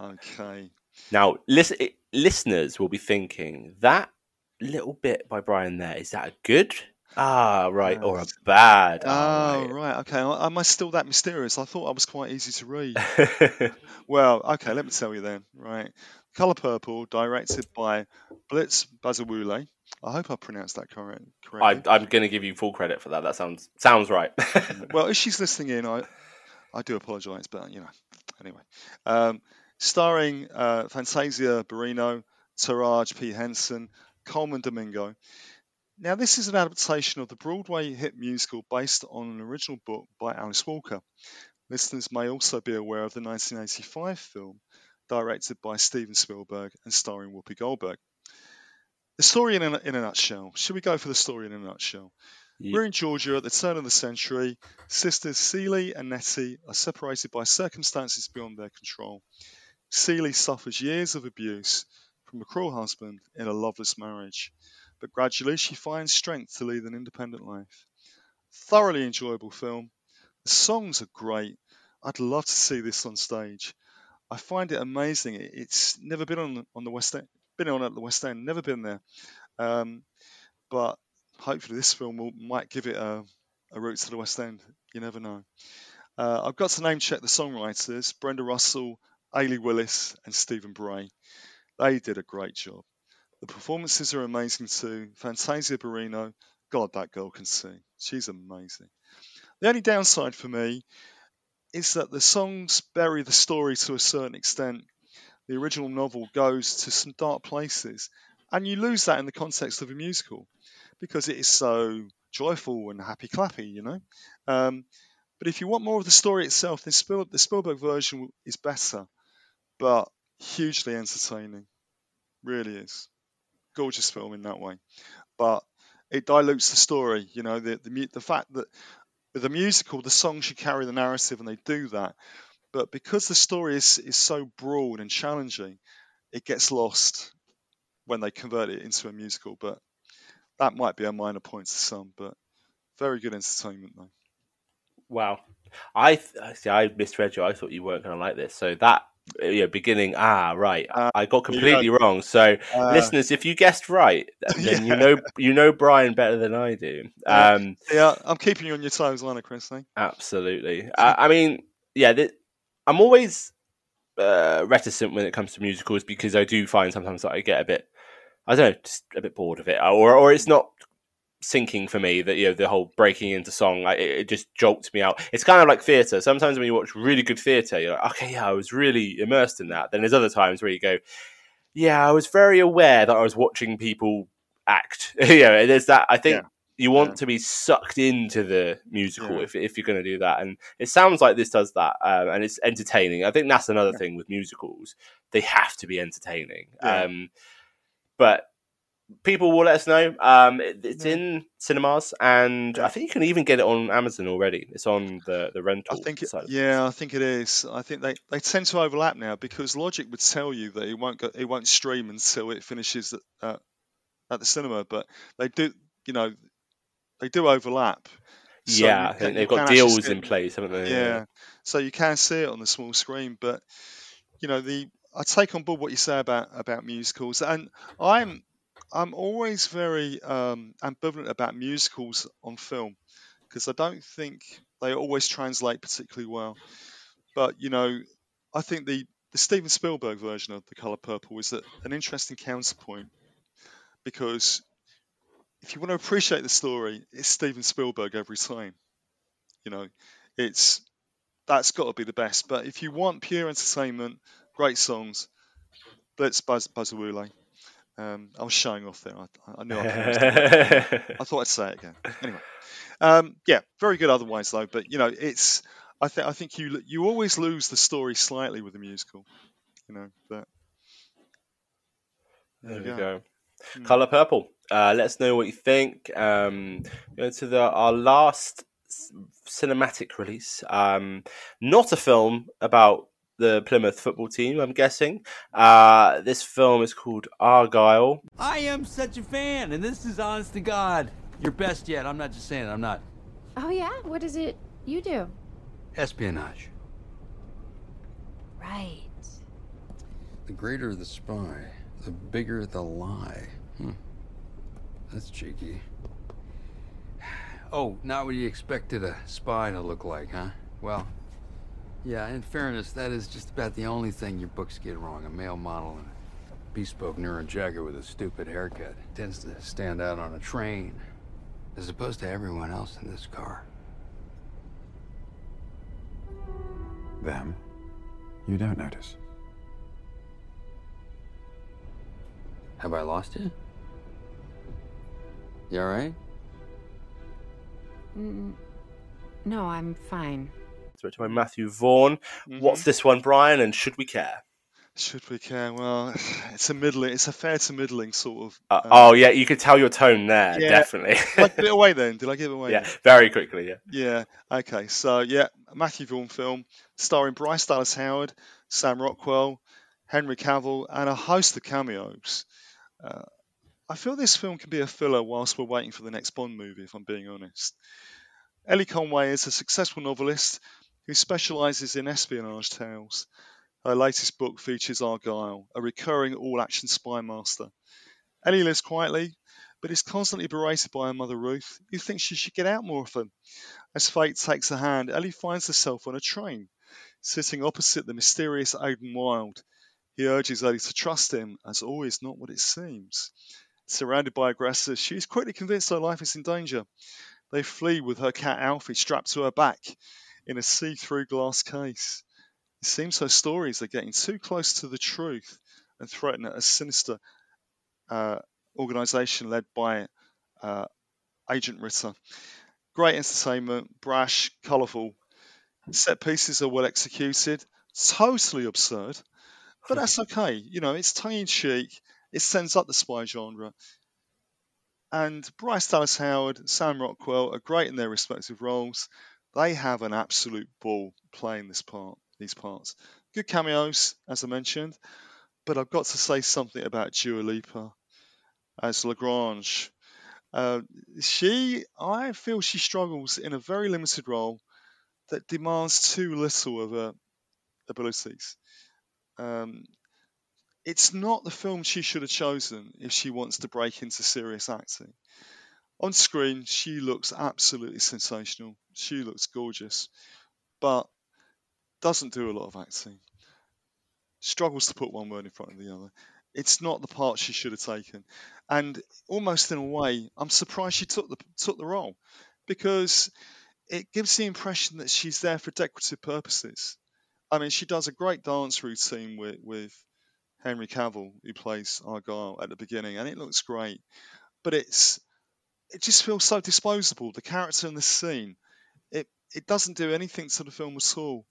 Okay. Now, listen, listeners will be thinking that little bit by Brian there is that a good, ah, right, or a bad? Ah, Oh, right. Okay. Am I still that mysterious? I thought I was quite easy to read. well, okay. Let me tell you then. Right. Color Purple, directed by Blitz Bazawule. I hope I pronounced that correct. I, correctly. I'm going to give you full credit for that. That sounds sounds right. well, if she's listening in, I I do apologise, but you know, anyway. Um, starring uh, Fantasia Barrino, Taraji P. Henson, Colman Domingo. Now, this is an adaptation of the Broadway hit musical based on an original book by Alice Walker. Listeners may also be aware of the 1985 film directed by Steven Spielberg and starring Whoopi Goldberg. The story in a, in a nutshell. Should we go for the story in a nutshell? We're in Georgia at the turn of the century. Sisters Celie and Nettie are separated by circumstances beyond their control. Celie suffers years of abuse from a cruel husband in a loveless marriage, but gradually she finds strength to lead an independent life. Thoroughly enjoyable film. The songs are great. I'd love to see this on stage. I find it amazing. It's never been on on the West End. Been on at the West End. Never been there. Um, but hopefully this film will, might give it a, a route to the West End. You never know. Uh, I've got to name check the songwriters: Brenda Russell, Allee Willis, and Stephen Bray. They did a great job. The performances are amazing too. Fantasia Barrino, God, that girl can sing. She's amazing. The only downside for me is that the songs bury the story to a certain extent. The original novel goes to some dark places, and you lose that in the context of a musical because it is so joyful and happy clappy, you know. Um, but if you want more of the story itself, then Spiel- the Spielberg version is better. but hugely entertaining. Really is. Gorgeous film in that way. But it dilutes the story, you know, the the, the fact that with a musical, the songs should carry the narrative, and they do that. But because the story is, is so broad and challenging, it gets lost when they convert it into a musical. But that might be a minor point to some, but very good entertainment though. Wow. I see. I misread you. I thought you weren't going to like this. So that yeah, beginning. Ah, right. I got completely wrong. So Uh, listeners, if you guessed right, then you know you know Brian better than I do. Um, yeah, I'm keeping you on your toes, aren't I, Chris? eh? Absolutely. I, I mean, yeah, th- I'm always uh, reticent when it comes to musicals because I do find sometimes that I get a bit, I don't know, just a bit bored of it, or or it's not sinking for me that you know the whole breaking into song like, it, it just jolts me out. It's kind of like theater sometimes when you watch really good theater you're like okay yeah i was really immersed in that. Then there's other times where you go yeah i was very aware that i was watching people act. You know there's that i think you want to be sucked into the musical Yeah. if, if you're going to do that and it sounds like this does that um, and it's entertaining. I think that's another thing with musicals. They have to be entertaining Yeah. um, but people will let us know. Um, it, it's in cinemas and i think you can even get it on amazon already. It's on the the rental I think it, side yeah, I think it is. I think they, they tend to overlap now because Logic would tell you that it won't go, it won't stream until it finishes at, uh, at the cinema, but they do, you know, they do overlap. So yeah I can- think they've got deals in place haven't they? Yeah, so you can see it on the small screen, but you know the I take on board what you say about about musicals, and I'm I'm always very um, ambivalent about musicals on film because I don't think they always translate particularly well. But you know, I think the the Steven Spielberg version of The Color Purple is an interesting counterpoint because if you want to appreciate the story, it's Steven Spielberg every time. You know, it's that's got to be the best. But if you want pure entertainment, great songs, let's Buzz Bazawule. Um, I was showing off there. I, I knew I. I thought I'd say it again. Anyway, um, yeah, very good otherwise though. But you know, it's I think I think you you always lose the story slightly with a musical. You know, but There you we go. go. Hmm. Color Purple. Uh, let us know what you think. Um, go to the our last cinematic release. Um, not a film about the Plymouth football team. I'm guessing. Uh, this film is called Argylle. I am such a fan, and this is honest to God. Your best yet. I'm not just saying it, I'm not. Oh, yeah? What is it you do? Espionage. Right. The greater the spy, the bigger the lie. Hmm. That's cheeky. Oh, not what you expected a spy to look like, huh? Well, yeah, in fairness, that is just about the only thing your books get wrong. A male model and a bespoke neurojacker with a stupid haircut tends to stand out on a train, as opposed to everyone else in this car. Them, you don't notice. Have I lost you? You alright? Mm, no, I'm fine. Directed by Matthew Vaughn. What's this one, Brian? And should we care? should we care? Well, it's a middling, it's a fair to middling sort of. Uh, um, oh yeah, you could tell your tone there. yeah. Definitely. Did I give it away then? Did I give it away? yeah, then? very quickly. Yeah. Yeah. Okay. So yeah, Matthew Vaughn film starring Bryce Dallas Howard, Sam Rockwell, Henry Cavill, and a host of cameos. Uh, I feel this film can be a filler whilst we're waiting for the next Bond movie. If I'm being honest, Ellie Conway is a successful novelist who specialises in espionage tales. Her latest book features Argylle, a recurring all-action spy master. Ellie lives quietly, but is constantly berated by her mother Ruth, who thinks she should get out more often. As fate takes her hand, Ellie finds herself on a train, sitting opposite the mysterious Aidan Wilde. He urges Ellie to trust him, as all is not what it seems. Surrounded by aggressors, she is quickly convinced her life is in danger. They flee with her cat Alfie strapped to her back in a see through glass case. It seems her stories are getting too close to the truth and threaten a sinister uh, organisation led by uh, Agent Ritter. Great entertainment, brash, colourful. Set pieces are well executed, totally absurd, but that's okay. You know, it's tongue in cheek. It sends up the spy genre. And Bryce Dallas Howard, Sam Rockwell are great in their respective roles. They have an absolute ball playing this part, these parts. Good cameos, as I mentioned, but I've got to say something about Dua Lipa as Lagrange. Uh, she, I feel she struggles in a very limited role that demands too little of her abilities. Um, it's not the film she should have chosen if she wants to break into serious acting. On screen, she looks absolutely sensational. She looks gorgeous, but doesn't do a lot of acting. Struggles to put one word in front of the other. It's not the part she should have taken, and almost in a way, I'm surprised she took the took the role because it gives the impression that she's there for decorative purposes. I mean, she does a great dance routine with, with Henry Cavill, who plays Argylle at the beginning, and it looks great. But it's it just feels so disposable. The character in the scene, it it doesn't do anything to the film at all.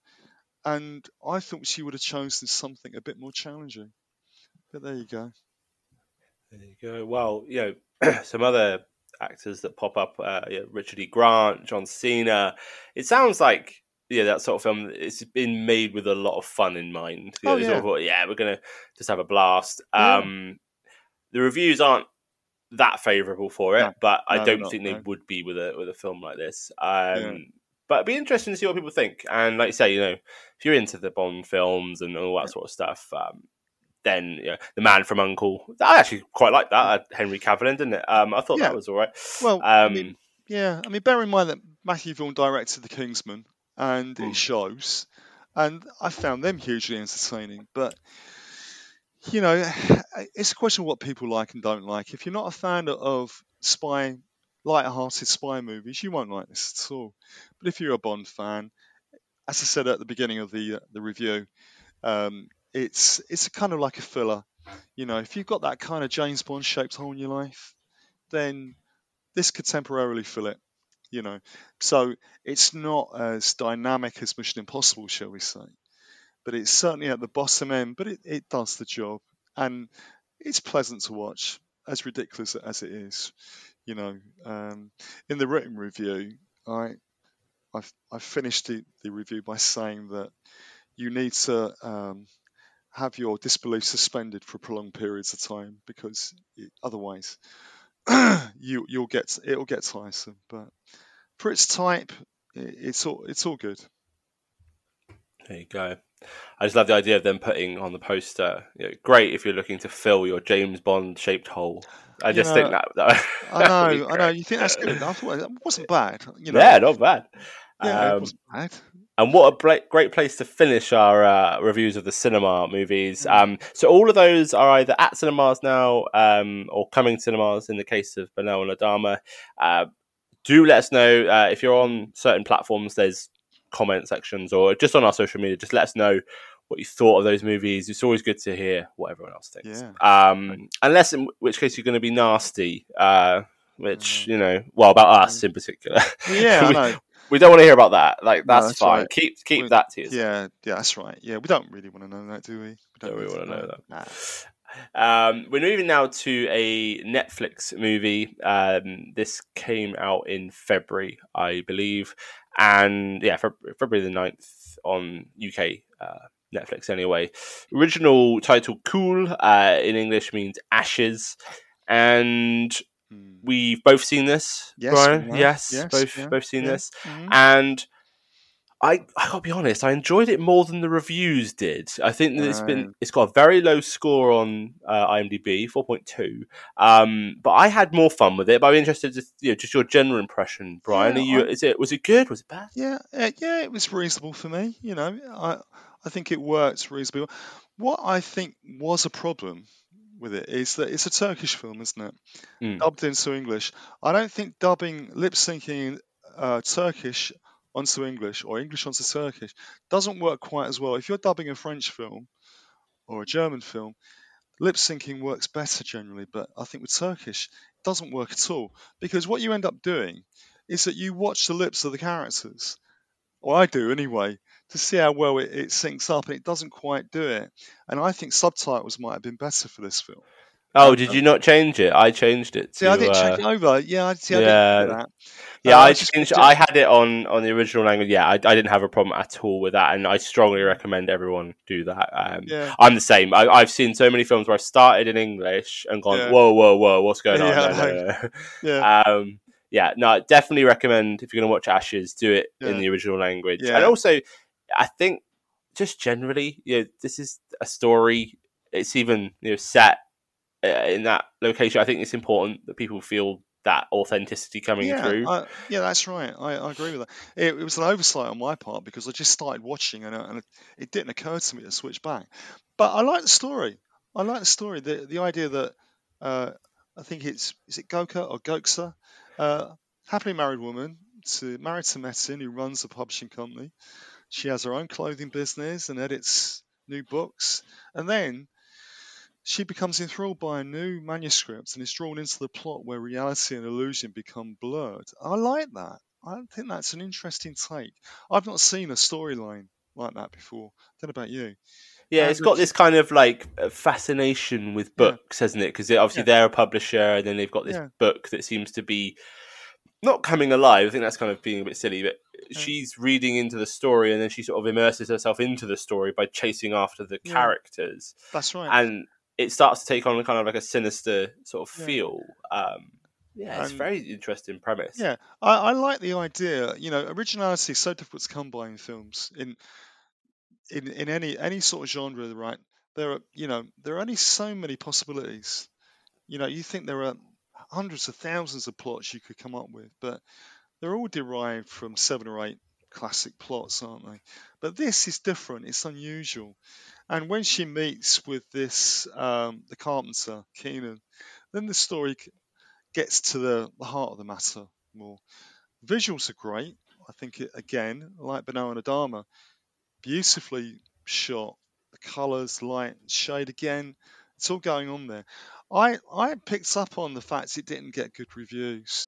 And I thought she would have chosen something a bit more challenging. But there you go. There you go. Well, you know, some other actors that pop up, uh, yeah, Richard E. Grant, John Cena. It sounds like yeah, that sort of film. It's been made with a lot of fun in mind. You know, Oh, they sort yeah. of yeah, we're gonna just have a blast. Yeah. Um, the reviews aren't that favourable for it, No. but I No, don't not, think they no. would be with a with a film like this. Um, Yeah. But it'd be interesting to see what people think. And like you say, you know, if you're into the Bond films and all that sort of stuff, um, then you know, the Man from Uncle. I actually quite like that. uh, Henry Cavill, didn't it? Um, I thought Yeah. that was all right. Well, I um, mean, yeah, I mean, bear in mind that Matthew Vaughn directed The Kingsman, and Hmm. it shows, and I found them hugely entertaining. But you know, it's a question of what people like and don't like. If you're not a fan of spy, light-hearted spy movies, you won't like this at all. But if you're a Bond fan, as I said at the beginning of the uh, the review, um, it's it's kind of like a filler. You know, if you've got that kind of James Bond shaped hole in your life, then this could temporarily fill it. You know, so it's not as dynamic as Mission Impossible, shall we say? But it's certainly at the bottom end. But it, it does the job, and it's pleasant to watch, as ridiculous as it is. You know, um, in the written review, I I finished the, the review by saying that you need to um, have your disbelief suspended for prolonged periods of time because it, otherwise you you'll get it'll get tiresome. But for its type, it, it's all it's all good. There you go. I just love the idea of them putting on the poster. You know, great if you're looking to fill your James Bond shaped hole. I You just know, think that. that I that would be know, I know. You think that's good enough? It wasn't bad. You know, yeah, not bad. Yeah, it Um, wasn't bad. And what a great place to finish our uh, reviews of the cinema movies. Um, so all of those are either at cinemas now um, or coming to cinemas in the case of Banel and Adama. Uh, do let us know uh, if you're on certain platforms. There's comment sections or just on our social media. Just let us know what you thought of those movies. It's always good to hear what everyone else thinks. Yeah. Um, unless in which case you're going to be nasty. Uh, which you know, well, about us in particular. Mm. Yeah, I we, know. we don't want to hear about that. Like No, that's, that's fine. right. Keep keep We- that to yourself. Yeah, yeah, that's right. Yeah, we don't really want to know that, do we? We Don't really need want to know that. Nah. Um, we're moving now to a Netflix movie. Um, this came out in February, I believe, and yeah, February the 9th on UK uh, Netflix. Anyway, original title "Kül" uh, in English means ashes, and we've both seen this. Yes, Brian. Yes, Yes, both yeah, both seen yeah. this, Mhm. and. I I gotta be honest. I enjoyed it more than the reviews did. I think that it's been it's got a very low score on uh, IMDb, four point two. Um, but I had more fun with it. But I'm interested, to, you know, just your general impression, Brian. Yeah, Are you? I- Is it was it good? Was it bad? Yeah, uh, yeah, it was reasonable for me. You know, I I think it worked reasonably. well. What I think was a problem with it is that it's a Turkish film, isn't it? Mm. Dubbed into English. I don't think dubbing lip syncing uh, Turkish onto English or English onto Turkish doesn't work quite as well. If you're dubbing a French film or a German film, lip syncing works better generally, but I think with Turkish it doesn't work at all because what you end up doing is that you watch the lips of the characters, or I do anyway, to see how well it, it syncs up, and it doesn't quite do it. And I think subtitles might have been better for this film. Oh, did you not change it? I changed it. To, See, I didn't change uh, it over. Yeah, I see. I yeah, didn't do that. yeah. Uh, I just changed. I had it on on the original language. Yeah, I, I didn't have a problem at all with that, and I strongly recommend everyone do that. Um, Yeah. I'm the same. I, I've seen so many films where I started in English and gone, Yeah. whoa, whoa, whoa, what's going on? Yeah, No, no, no. Yeah. Um, yeah, no, I definitely recommend if you're going to watch Ashes, do it in the original language. Yeah. And also, I think just generally, you know, this is a story. It's even you know set uh, in that location. I think it's important that people feel that authenticity coming yeah, through. I, yeah, that's right. I, I agree with that. It, it was an oversight on my part because I just started watching and, uh, and it, it didn't occur to me to switch back. But I like the story. I like the story. The the idea that uh, I think it's is it Goka or Goksa, uh, happily married woman to married to Metin who runs a publishing company. She has her own clothing business and edits new books, and then she becomes enthralled by a new manuscript and is drawn into the plot where reality and illusion become blurred. I like that. I think that's an interesting take. I've not seen a storyline like that before. don't know about you. Yeah, And it's got this kind of like fascination with Yeah. books, hasn't it? Because obviously Yeah. they're a publisher, and then they've got this Yeah. book that seems to be not coming alive. I think that's kind of being a bit silly, but she's reading into the story, and then she sort of immerses herself into the story by chasing after the Yeah. characters, That's right. and it starts to take on a kind of like a sinister sort of Yeah. feel. Um, yeah, it's a very interesting premise. Yeah, I, I like the idea. You know, originality is so difficult to come by in films. In in in any any sort of genre, right? There are you know there are only so many possibilities. You know, you think there are hundreds of thousands of plots you could come up with, but they're all derived from seven or eight classic plots, aren't they? But this is different. It's unusual. And when she meets with this um, the carpenter Keenan, then the story gets to the, the heart of the matter more. Visuals are great. I think it again, like Banel and Adama, beautifully shot. The colours, light, shade again, it's all going on there. I I picked up on the fact it didn't get good reviews.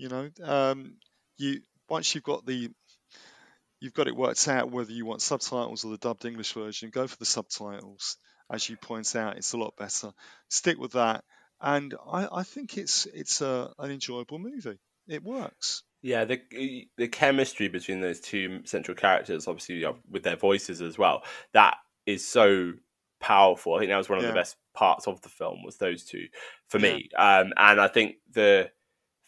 You know, um, you once you've got the you've got it worked out whether you want subtitles or the dubbed English version, go for the subtitles. As you point out, it's a lot better. Stick with that, and I, I think it's it's a, an enjoyable movie. It works. Yeah, the the chemistry between those two central characters, obviously you know, with their voices as well, that is so powerful. I think that was one of Yeah. the best parts of the film was those two for me. Um, and I think the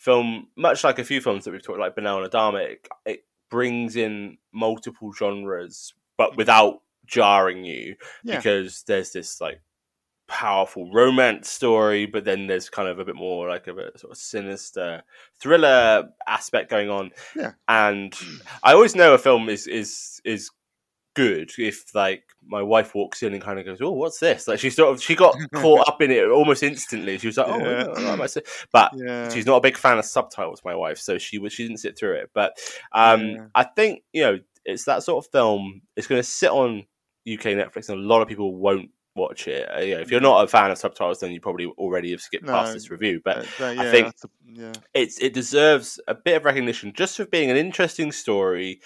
film, much like a few films that we've talked, like Banel and Adama, it, it brings in multiple genres, but mm. without jarring you, Yeah. because there's this like powerful romance story, but then there's kind of a bit more like a bit sort of sinister thriller aspect going on. Yeah. And mm. I always know a film is is is good if like my wife walks in and kind of goes, "Oh, what's this?" Like she sort of she got caught up in it almost instantly. She was like, "Oh, Yeah. yeah, I might but Yeah. she's not a big fan of subtitles. My wife, so she was she didn't sit through it. But um, Yeah. I think you know it's that sort of film. It's going to sit on UK Netflix, and a lot of people won't watch it. Uh, you know, if you're not a fan of subtitles, then you probably already have skipped past this review. But uh, that- I think a- yeah. it's it deserves a bit of recognition just for being an interesting story,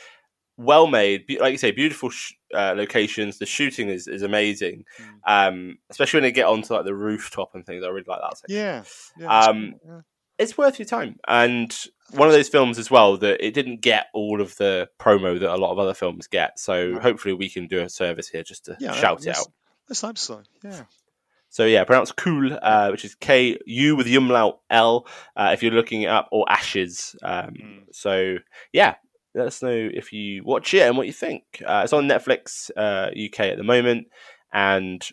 well made, like you say, beautiful sh- uh, locations. The shooting is, is amazing, Hmm. um, especially when they get onto like the rooftop and things. I really like that. Section. Yeah, yeah, it's Um, yeah. it's worth your time, and one of those films as well that it didn't get all of the promo that a lot of other films get. So Right. hopefully we can do a service here just to Yeah, shout it out. Let's hope so. Yeah. So yeah, pronounce Kül, uh, which is K U with the umlaut L. Uh, if you're looking it up, or Ashes. Um, Hmm. So yeah, let us know if you watch it and what you think. Uh, it's on Netflix uh, UK at the moment, and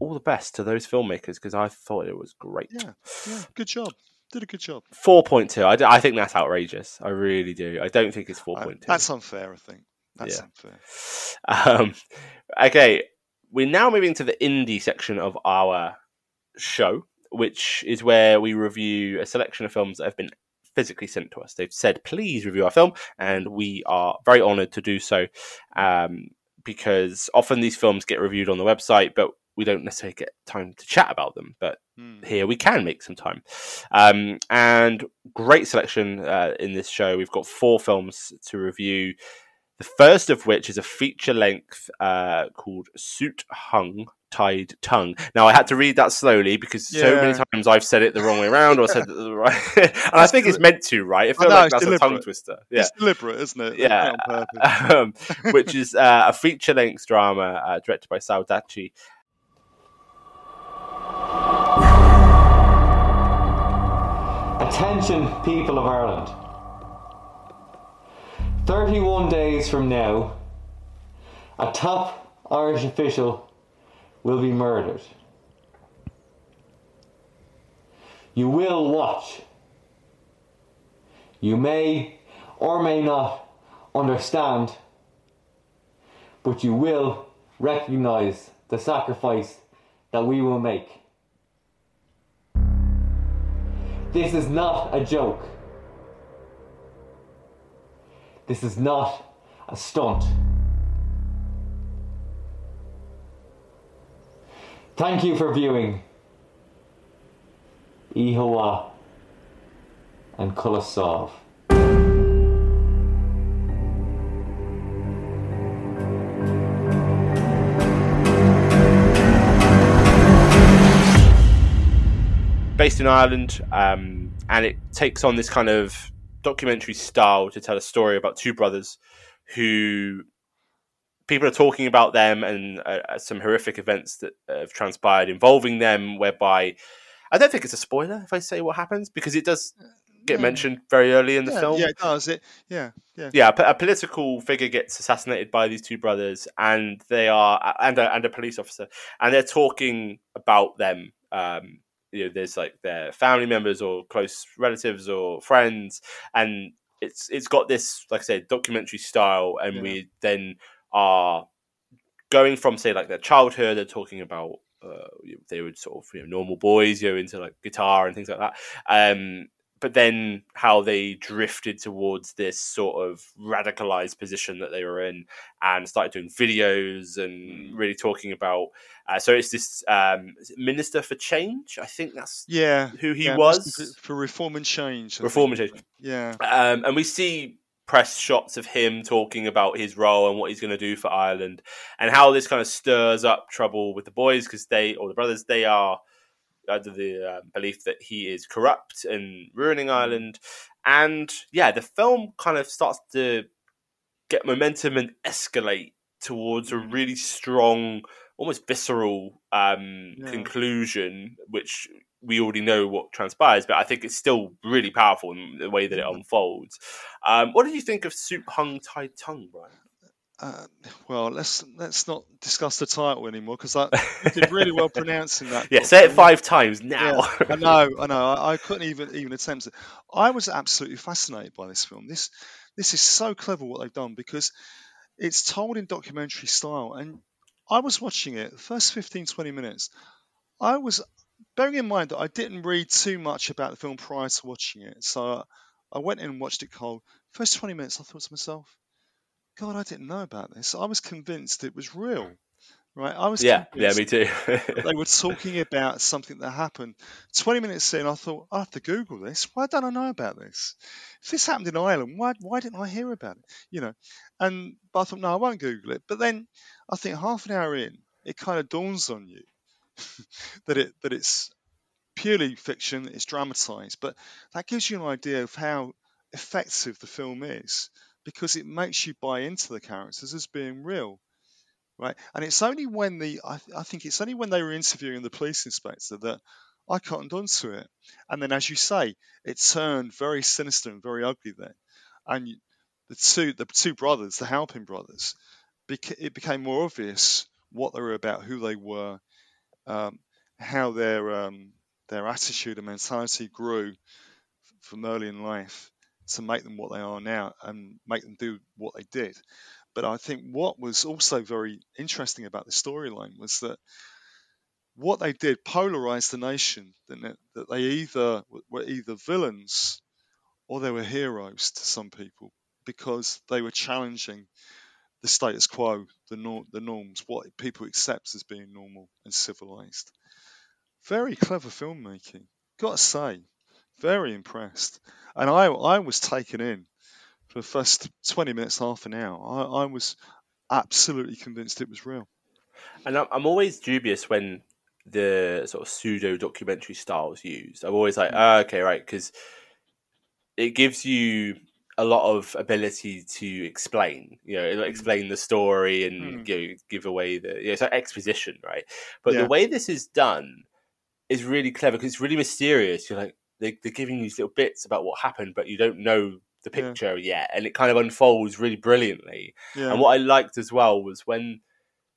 all the best to those filmmakers because I thought it was great. Yeah. Yeah. Good job. Did a good job. Four point two. I, d- I think that's outrageous. I really do. I don't think it's four point two. That's unfair. I think. That's Yeah. unfair. Um, okay, we're now moving to the indie section of our show, which is where we review a selection of films that have been physically sent to us. They've said, please review our film, and we are very honoured to do so um, because often these films get reviewed on the website, but we don't necessarily get time to chat about them. But Hmm. here we can make some time. Um, and great selection uh, in this show. We've got four films to review. The first of which is a feature length uh, called Suit Hung Tied Tongue. Now, I had to read that slowly because so many times I've said it the wrong way around or said it the right. and I think it's meant to, right? It I feels know, like it's that's a tongue twister. Yeah. It's deliberate, isn't it? They Yeah, on purpose. um, which is uh, a feature length drama uh, directed by Saudachi. Attention, people of Ireland. 31 days from now, a top Irish official will be murdered. You will watch. You may or may not understand, but you will recognize the sacrifice that we will make. This is not a joke. This is not a stunt. Thank you for viewing Ihawa and Kulasov. based in Ireland, um, and it takes on this kind of documentary style to tell a story about two brothers who people are talking about them and uh, some horrific events that have transpired involving them. Whereby, I don't think it's a spoiler if I say what happens because it does get Yeah. mentioned very early in the yeah, film. Yeah, it does. It. Yeah. Yeah. Yeah, a, a political figure gets assassinated by these two brothers, and they are and a, and a police officer, and they're talking about them. Um, you know, there's like their family members or close relatives or friends, and it's it's got this like I said documentary style, and Yeah. we then are going from say like their childhood. They're talking about uh, they would sort of you know normal boys, you know, into like guitar and things like that. Um, but then how they drifted towards this sort of radicalized position that they were in and started doing videos Mm. and really talking about uh, so it's this um minister for change i think that's Yeah. who he yeah, was for, for reform and change. I reform and change Yeah. um, and we see press shots of him talking about his role and what he's going to do for Ireland, and how this kind of stirs up trouble with the boys because they or the brothers they are under the uh, belief that he is corrupt and ruining Ireland, and yeah, the film kind of starts to get momentum and escalate towards a really strong, almost visceral um, Yeah. conclusion, which we already know what transpires, but I think it's still really powerful in the way that it unfolds. Um, what did you think of Soup Hung Tied Tongue, Brian? Uh, well, let's let's not discuss the title anymore because I did really well pronouncing that. Yeah, say it five times now. Yeah, I know, I know. I, I couldn't even even attempt it. I was absolutely fascinated by this film. This this is so clever what they've done because it's told in documentary style, and I was watching it the first 15, 20 minutes. I was bearing in mind that I didn't read too much about the film prior to watching it, so I went in and watched it cold. First 20 minutes, I thought to myself, God, I didn't know about this. I was convinced it was real. Right, I was Yeah, yeah, me too. they were talking about something that happened. Twenty minutes in, I thought I have to Google this. Why don't I know about this? If this happened in Ireland, why why didn't I hear about it? You know, and but I thought no, I won't Google it. But then I think half an hour in, it kind of dawns on you that it that it's purely fiction, it's dramatized, but that gives you an idea of how effective the film is because it makes you buy into the characters as being real. Right, and it's only when the I, I think it's only when they were interviewing the police inspector that I cottoned onto it, and then as you say, it turned very sinister and very ugly then, and the two the two brothers, the Halpin brothers, it became more obvious what they were about, who they were, um, how their um, their attitude and mentality grew from early in life to make them what they are now and make them do what they did. But I think what was also very interesting about the storyline was that what they did polarized the nation. That that they either were either villains or they were heroes to some people because they were challenging the status quo, the nor- the norms, what people accept as being normal and civilized. Very clever filmmaking, got to say, very impressed. And I I was taken in for the first twenty minutes, half an hour. I, I was absolutely convinced it was real. And I'm, always dubious when the sort of pseudo documentary style is used. I'm always like, ah, okay, right, because it gives you a lot of ability to explain, you know, explain the story and Mm. you know, give away the, you know, it's like exposition, right? But Yeah. the way this is done is really clever because it's really mysterious. You're like, they, they're giving you these little bits about what happened, but you don't know the Yeah. picture yet, and it kind of unfolds really brilliantly. Yeah. And what I liked as well was when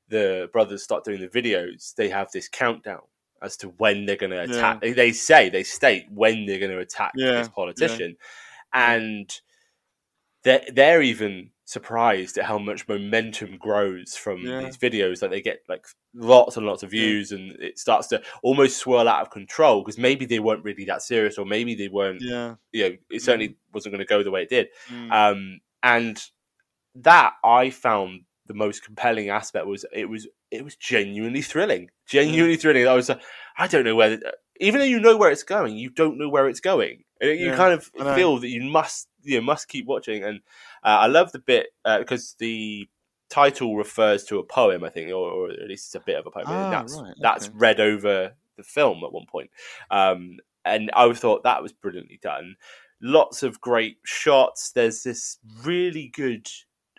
the brothers start doing the videos, they have this countdown as to when they're going to attack. They- say, they state when they're going to attack Yeah, this yeah. politician, and they're they're even surprised at how much momentum grows from Yeah. these videos. Like they get like lots and lots of views, and it starts to almost swirl out of control because maybe they weren't really that serious, or maybe they weren't. Yeah. You know, it certainly wasn't going to go the way it did. Mm. Um, and that I found the most compelling aspect was it was it was genuinely thrilling, genuinely thrilling. I was like, I don't know where, even though you know where it's going, you don't know where it's going. You Yeah, kind of feel that you must you know, must keep watching. And uh, I love the bit uh, because the title refers to a poem, I think, or, or at least it's a bit of a poem. Ah, that's right, that's okay. read over the film at one point. Um, and I thought that was brilliantly done. Lots of great shots. There's this really good.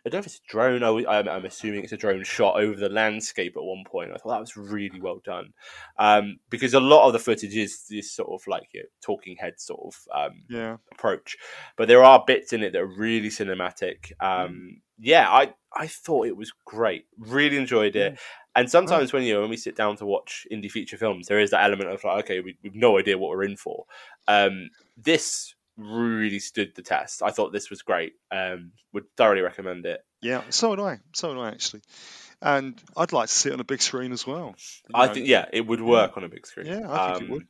I don't know if it's a drone. I, I'm assuming it's a drone shot over the landscape at one point. I thought that was really well done um, because a lot of the footage is this sort of like you know, talking head sort of um, Yeah. approach, but there are bits in it that are really cinematic. Um, yeah, I I thought it was great. Really enjoyed it. And sometimes when you know, when we sit down to watch indie feature films, there is that element of like, okay, we, we've no idea what we're in for. Um, this really stood the test. I thought this was great. Um, would thoroughly recommend it. Yeah, so would I. So would I actually. And I'd like to see it on a big screen as well. I know. think yeah, it would Yeah. work on a big screen. Yeah, I think it would. Um,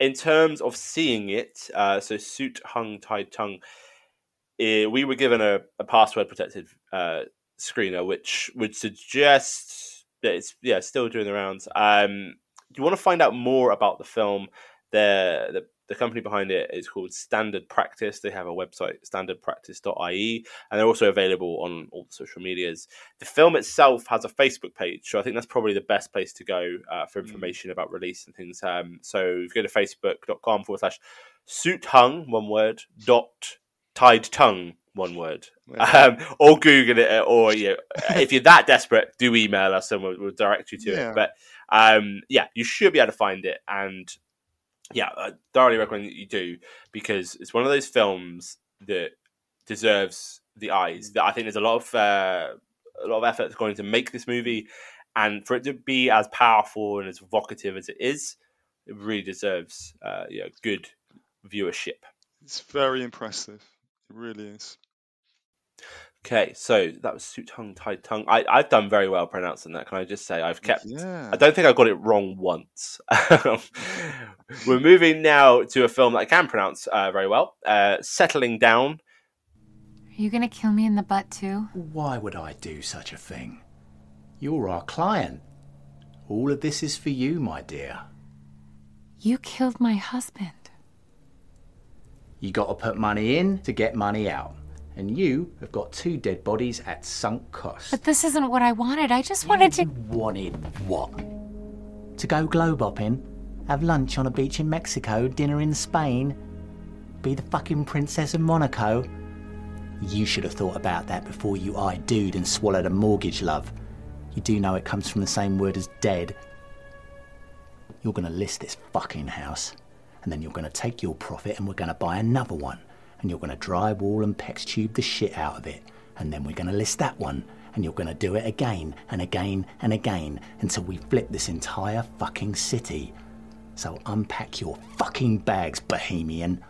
In terms of seeing it, uh, so suit hung tied tongue, eh, we were given a, a password protected uh, screener, which would suggest that it's yeah still doing the rounds. Um, do you want to find out more about the film? The, the the company behind it is called Standard Practice. They have a website, standardpractice.ie, and they're also available on all the social medias. The film itself has a Facebook page, so I think that's probably the best place to go uh, for information about release and things. Um, so if you go to facebook.com forward slash suit hung, one word, dot tied tongue, one word. Um, or Google it, or you know, if you're that desperate, do email us and we'll, we'll direct you to Yeah. it. But um, yeah, you should be able to find it. And yeah, I thoroughly recommend that you do because it's one of those films that deserves the eyes. That I think there's a lot of uh, a lot of effort that's going to make this movie, and for it to be as powerful and as evocative as it is, it really deserves uh, yeah good viewership. It's very impressive. It really is. Okay, so that was suit tongue tied tongue. I, I've done very well pronouncing that. Can I just say I've kept? Yeah. I don't think I got it wrong once. We're moving now to a film that I can pronounce uh, very well. Uh, Settling down. Are you gonna kill me in the butt too? Why would I do such a thing? You're our client. All of this is for you, my dear. You killed my husband. You got to put money in to get money out. And you have got two dead bodies at sunk cost. But this isn't what I wanted. I just wanted to. Wanted what? To go globe hopping? Have lunch on a beach in Mexico? Dinner in Spain? Be the fucking Princess of Monaco? You should have thought about that before you I doed and swallowed a mortgage, love. You do know it comes from the same word as dead. You're gonna list this fucking house, and then you're gonna take your profit and we're gonna buy another one. And you're gonna drywall and PEX tube the shit out of it. And then we're gonna list that one. And you're gonna do it again and again and again until we flip this entire fucking city. So unpack your fucking bags, Bohemian.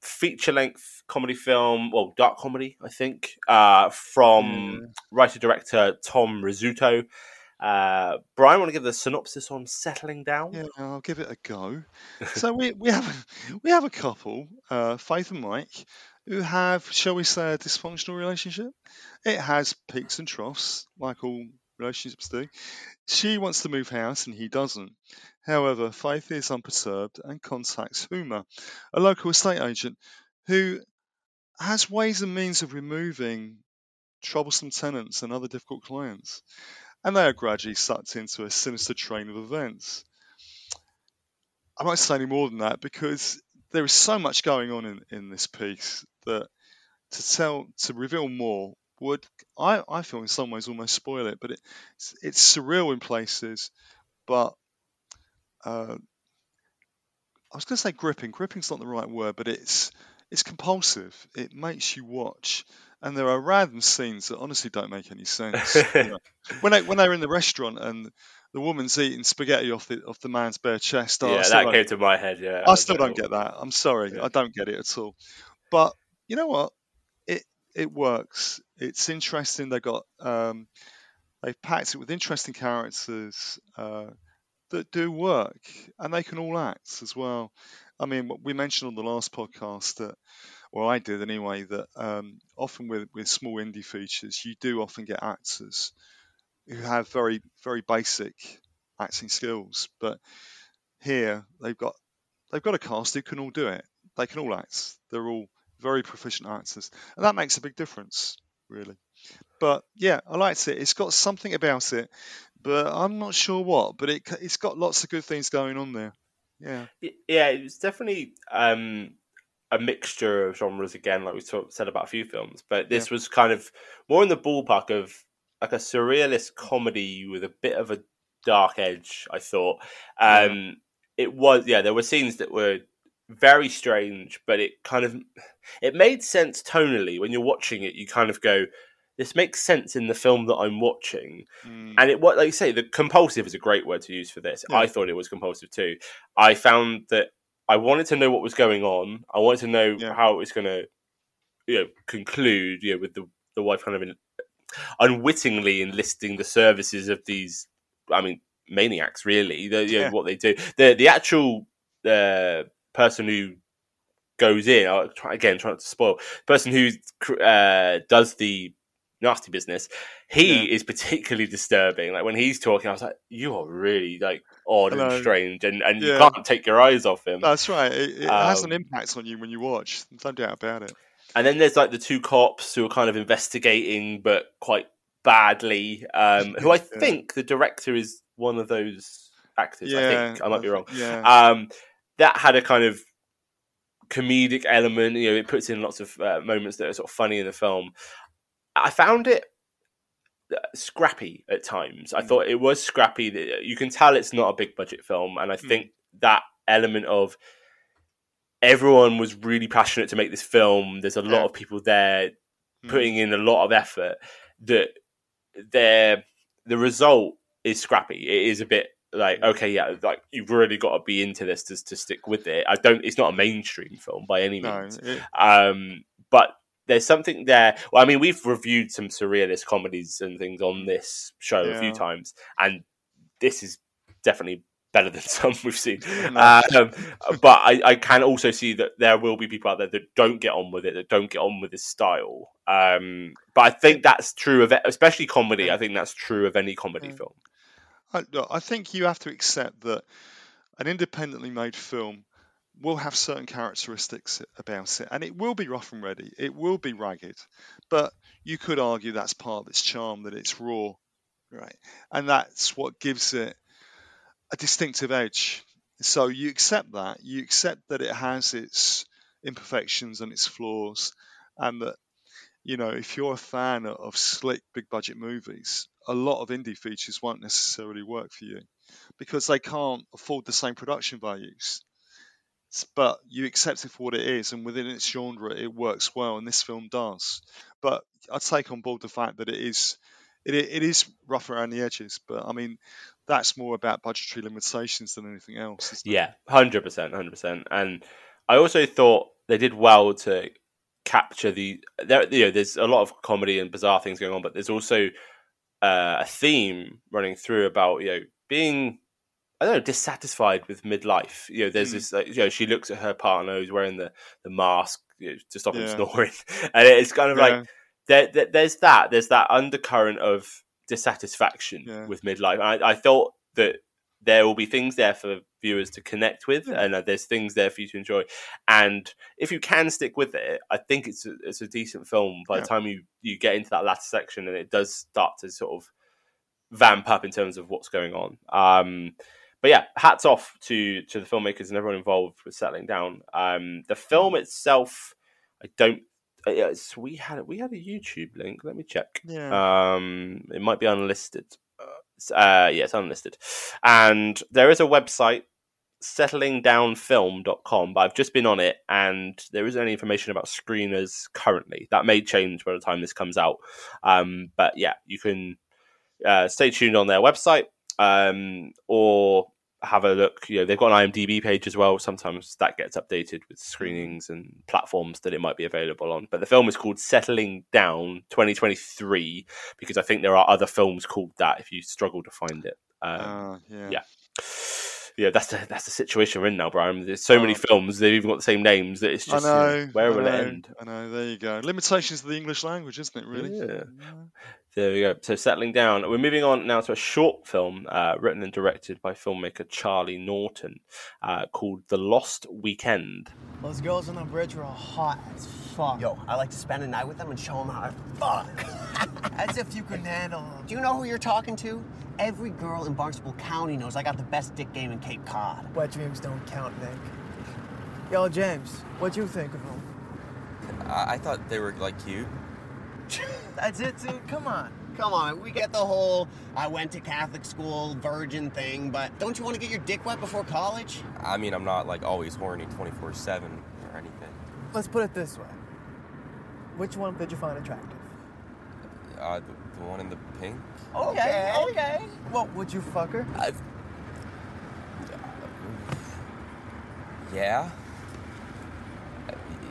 feature length comedy film, well, dark comedy, I think, uh, from writer director Tom Rizzuto. Uh, Brian, want to give the synopsis on settling down? Yeah, I'll give it a go. so we, we have we have a couple, uh, Faith and Mike, who have, shall we say, a dysfunctional relationship. It has peaks and troughs, like all relationships do. She wants to move house and he doesn't. However, Faith is unperturbed and contacts Huma, a local estate agent, who has ways and means of removing troublesome tenants and other difficult clients. And they are gradually sucked into a sinister train of events. I won't say any more than that because there is so much going on in, in this piece that to tell to reveal more would I, I feel in some ways almost spoil it, but it, it's, it's surreal in places, but uh, I was going to say gripping. Gripping's not the right word, but it's it's compulsive. It makes you watch, and there are random scenes that honestly don't make any sense. you know. When they when they're in the restaurant and the woman's eating spaghetti off the off the man's bare chest, oh, yeah, that came to my head. Yeah, I still don't get that. I'm sorry, I don't get it at all. But you know what? It it works. It's interesting. They got um, they've packed it with interesting characters uh, that do work, and they can all act as well. I mean, we mentioned on the last podcast that, or I did anyway, that um, often with with small indie features, you do often get actors who have very very basic acting skills, but here they've got they've got a cast who can all do it. They can all act. They're all very proficient actors, and that makes a big difference, really. But yeah, I liked it. It's got something about it, but I'm not sure what. But it it's got lots of good things going on there. Yeah. Yeah, it was definitely um, a mixture of genres again, like we talk, said about a few films. But this was kind of more in the ballpark of like a surrealist comedy with a bit of a dark edge. I thought um, it was. Yeah, there were scenes that were very strange, but it kind of it made sense tonally when you're watching it. You kind of go. This makes sense in the film that I'm watching, and it what like you say, the compulsive is a great word to use for this. Yeah. I thought it was compulsive too. I found that I wanted to know what was going on. I wanted to know how it was going to, you know, conclude. You know, with the the wife kind of in, unwittingly enlisting the services of these. I mean, maniacs. Really, the, you know, what they do. The the actual uh, person who goes in. I'll try, again, trying not to spoil. Person who uh, does the nasty business. He is particularly disturbing. Like when he's talking, I was like, "You are really like odd Hello. and strange, and, and Yeah. you can't take your eyes off him." That's right. It, it has Um, an impact on you when you watch. No doubt about it. And then there's like the two cops who are kind of investigating, but quite badly. Um, who I Yeah. think the director is one of those actors. I think I might be wrong. yeah. Um, that had a kind of comedic element. You know, it puts in lots of uh, moments that are sort of funny in the film. I found it uh, scrappy at times. Mm. I thought it was scrappy. You can tell it's not a big budget film, and I Mm. think that element of everyone was really passionate to make this film. There's a lot of people there Mm. putting in a lot of effort. That their the result is scrappy. It is a bit like okay, yeah, like you've really got to be into this to, to stick with it. I don't. It's not a mainstream film by any No, means. it- Um, but there's something there. Well, I mean, we've reviewed some surrealist comedies and things on this show a few times, and this is definitely better than some we've seen. Uh, um, but I, I can also see that there will be people out there that don't get on with it, that don't get on with this style. Um, but I think that's true of especially comedy. I think that's true of any comedy film. I, I think you have to accept that an independently made film will have certain characteristics about it, and it will be rough and ready. It will be ragged, but you could argue that's part of its charm that it's raw, right? And that's what gives it a distinctive edge. So you accept that. You accept that it has its imperfections and its flaws, and that you know if you're a fan of slick, big budget movies, a lot of indie features won't necessarily work for you because they can't afford the same production values. But you accept it for what it is, and within its genre, it works well, and this film does. But I take on board the fact that it is, it, it is rough around the edges. But I mean, that's more about budgetary limitations than anything else. Yeah, hundred percent, hundred percent. And I also thought they did well to capture the there. You know, there's a lot of comedy and bizarre things going on, but there's also uh, a theme running through about you know being I don't know dissatisfied with midlife. You know, there's Mm. this like, you know she looks at her partner who's wearing the the mask you know, to stop him snoring, and it's kind of Yeah. like there, there there's that there's that undercurrent of dissatisfaction Yeah. with midlife. I, I thought that there will be things there for viewers to connect with, and uh, there's things there for you to enjoy. And if you can stick with it, I think it's a, it's a decent film. By Yeah. the time you you get into that latter section, and it does start to sort of vamp up in terms of what's going on. Um, but yeah, hats off to to the filmmakers and everyone involved with settling down. Um, the film itself, I don't. uh, it's- we had we had a YouTube link. Let me check. Yeah. Um, it might be unlisted. Uh, uh, yeah, it's unlisted. And there is a website, settlingdownfilm.com, but I've just been on it and there isn't any information about screeners currently. That may change by the time this comes out. Um, but yeah, you can uh, stay tuned on their website um, or have a look. You know, they've got an IMDb page as well. Sometimes that gets updated with screenings and platforms that it might be available on. But the film is called Settling Down 2023 because I think there are other films called that if you struggle to find it. Um, Ah, yeah. yeah. Yeah, that's the that's the situation we're in now, Brian. There's so many Oh. films; they've even got the same names that it's I just you know, know. where I will know, it end? I know. There you go. Limitations of the English language, isn't it? Really? Yeah. There we go. So settling down, we're moving on now to a short film uh, written and directed by filmmaker Charlie Norton uh, called The Lost Weekend. Those girls on the bridge were hot as fuck. Yo, I like to spend a night with them and show them how to fuck. as if you can handle them. Do you know who you're talking to? Every girl in Barnstable County knows I got the best dick game in Cape Cod. Wet dreams don't count, Nick. Yo, James, what'd you think of them? I, I thought they were like cute. That's it, dude. Come on. Come on. We get the whole I went to Catholic school virgin thing, but don't you want to get your dick wet before college? I mean, I'm not like always horny 24 7 or anything. Let's put it this way. Which one did you find attractive? Uh, the, the one in the pink? Okay, okay. Well, would you fuck her? Yeah.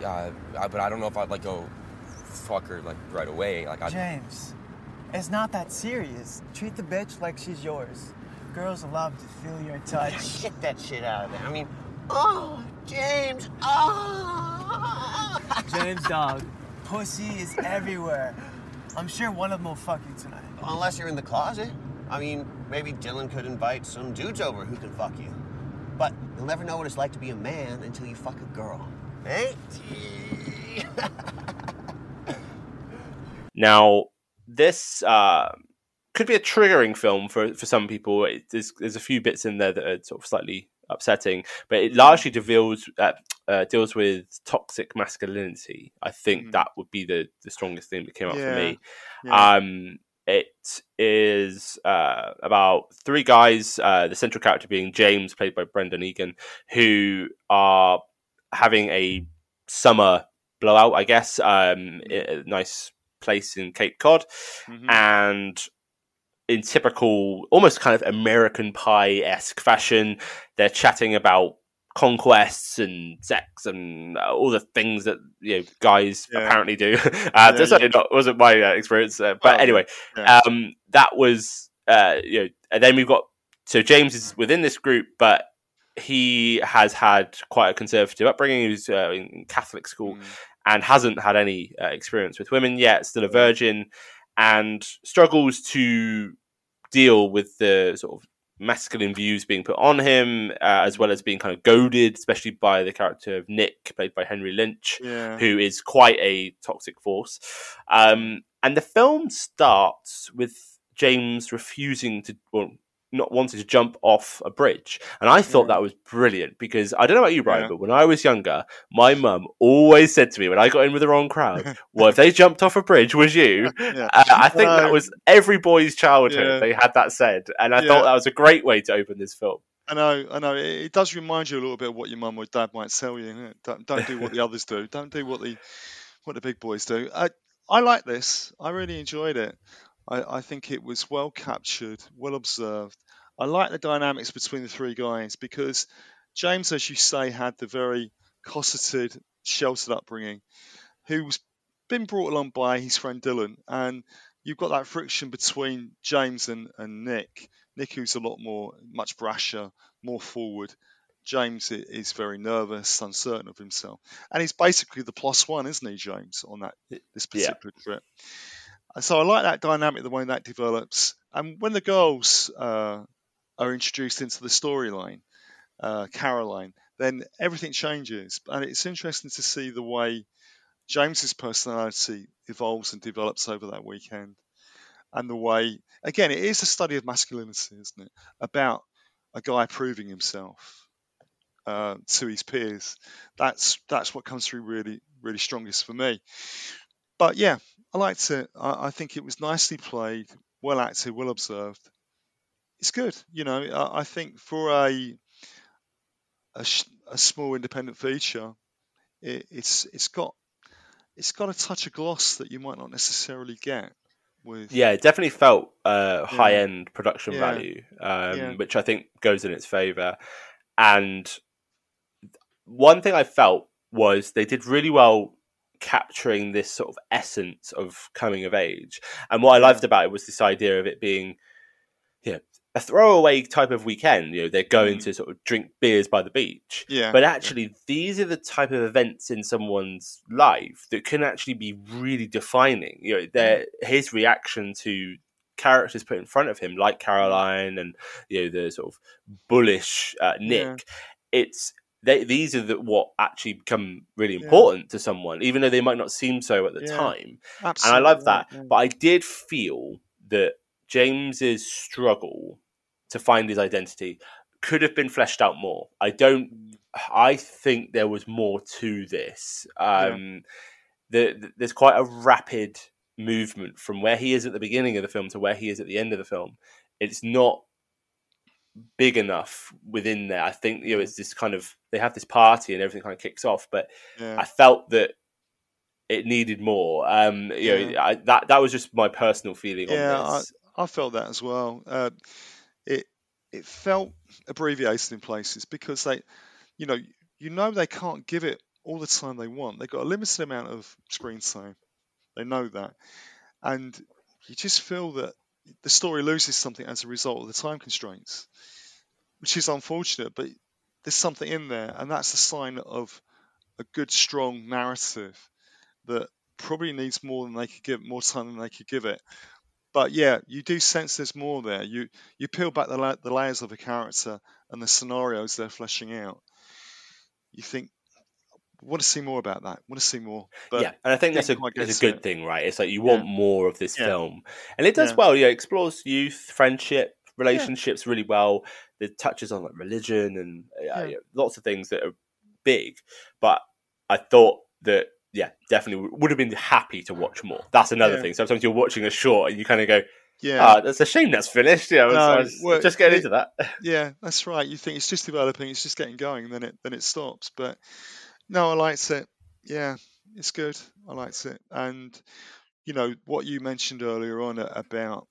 Uh, uh, but I don't know if I'd like go fuck her like right away. Like I. James, it's not that serious. Treat the bitch like she's yours. Girls love to feel your touch. Get that shit out of there. I mean, oh, James, oh. James, dog, pussy is everywhere. I'm sure one of them will fuck you tonight. Unless you're in the closet. I mean, maybe Dylan could invite some dudes over who can fuck you. But you'll never know what it's like to be a man until you fuck a girl. Eh? Now, this uh, could be a triggering film for, for some people. It, there's, there's a few bits in there that are sort of slightly upsetting, but it largely deals uh, uh, deals with toxic masculinity. I think that would be the, the strongest thing that came out for me. yeah. Um, it is uh, about three guys, uh, the central character being James, played by Brendan Egan, who are having a summer blowout, I guess, um, i- a nice place in Cape Cod, and in typical, almost kind of American Pie esque fashion, they're chatting about conquests and sex and all the things that you know guys Yeah. apparently do. uh, Yeah, that's yeah. not wasn't my uh, experience, uh, but Well, anyway, yeah. um, that was uh, you know, and then we've got so James is within this group, but he has had quite a conservative upbringing. He was uh, in Catholic school and hasn't had any uh, experience with women yet. Still a virgin, and struggles to deal with the sort of masculine views being put on him, uh, as well as being kind of goaded, especially by the character of Nick, played by Henry Lynch, Yeah. who is quite a toxic force. Um, and the film starts with James refusing to, well, not wanting to jump off a bridge. And I thought that was brilliant because I don't know about you, Brian, Yeah. but when I was younger, my mum always said to me when I got in with the wrong crowd, well, if they jumped off a bridge, was you? Yeah. Uh, I think No. that was every boy's childhood. Yeah. They had that said. And I Yeah. thought that was a great way to open this film. I know, I know. It, it does remind you a little bit of what your mum or dad might tell you. Don't, don't do what the others do. Don't do what the what the big boys do. I I like this. I really enjoyed it. I, I think it was well captured, well observed. I like the dynamics between the three guys because James, as you say, had the very cosseted, sheltered upbringing, who's been brought along by his friend Dylan, and you've got that friction between James and, and Nick. Nick, who's a lot more, much brasher, more forward. James is very nervous, uncertain of himself, and he's basically the plus one, isn't he, James, on that this Yeah. particular trip? And so I like that dynamic, the way that develops. And when the girls uh, are introduced into the storyline, uh, Caroline, then everything changes. And it's interesting to see the way James's personality evolves and develops over that weekend. And the way, again, it is a study of masculinity, isn't it? About a guy proving himself uh, to his peers. That's that's what comes through really, really strongest for me. But yeah, I liked it. I, I think it was nicely played, well acted, well observed. It's good. You know, I, I think for a a, sh- a small independent feature, it, it's it's got it's got a touch of gloss that you might not necessarily get with Yeah, it definitely felt uh, high end production Yeah. value, um, Yeah. which I think goes in its favor. And one thing I felt was they did really well capturing this sort of essence of coming of age. And what I loved about it was this idea of it being, you know, a throwaway type of weekend. You know, they're going to sort of drink beers by the beach. Mm. Yeah, But yeah. actually, these are the type of events in someone's life that can actually be really defining. You know, their his reaction to characters put in front of him, like Caroline and you know the sort of bullish uh, Nick. Yeah. It's they, these are the, what actually become really important to someone, even though they might not seem so at the Yeah, time. And I love that. yeah. But I did feel that James's struggle to find his identity could have been fleshed out more. I don't. I think there was more to this. Um, the, the- there's quite a rapid movement from where he is at the beginning of the film to where he is at the end of the film. It's not big enough within there. I think you know it's this kind of they have this party and everything kind of kicks off, but Yeah. I felt that it needed more. Um, you know, I, that that was just my personal feeling Yeah, on I. I felt that as well. Uh, it it felt abbreviated in places because they, you know, you know they can't give it all the time they want. They've got a limited amount of screen time. They know that, and you just feel that the story loses something as a result of the time constraints, which is unfortunate. But there's something in there, and that's a sign of a good, strong narrative that probably needs more than they could give, more time than they could give it. But yeah, you do sense there's more there. You you peel back the la- the layers of a character and the scenarios they're fleshing out. You think, want to see more about that. Want to see more. But yeah, and I think that's a, it's get a good it. thing, right? It's like you want more of this Yeah. film, and it does Yeah. well. Yeah, it explores youth, friendship, relationships really well. It touches on like religion and uh, Yeah. yeah, lots of things that are big. But I thought that yeah, definitely would have been happy to watch more. That's another Yeah. thing. Sometimes you're watching a short and you kind of go, Yeah. "Ah, that's a shame that's finished." Yeah, No, well, just getting it- into that. Yeah, that's right. You think it's just developing, it's just getting going, and then it then it stops. But no, I liked it. Yeah, it's good. I liked it. And you know what you mentioned earlier on about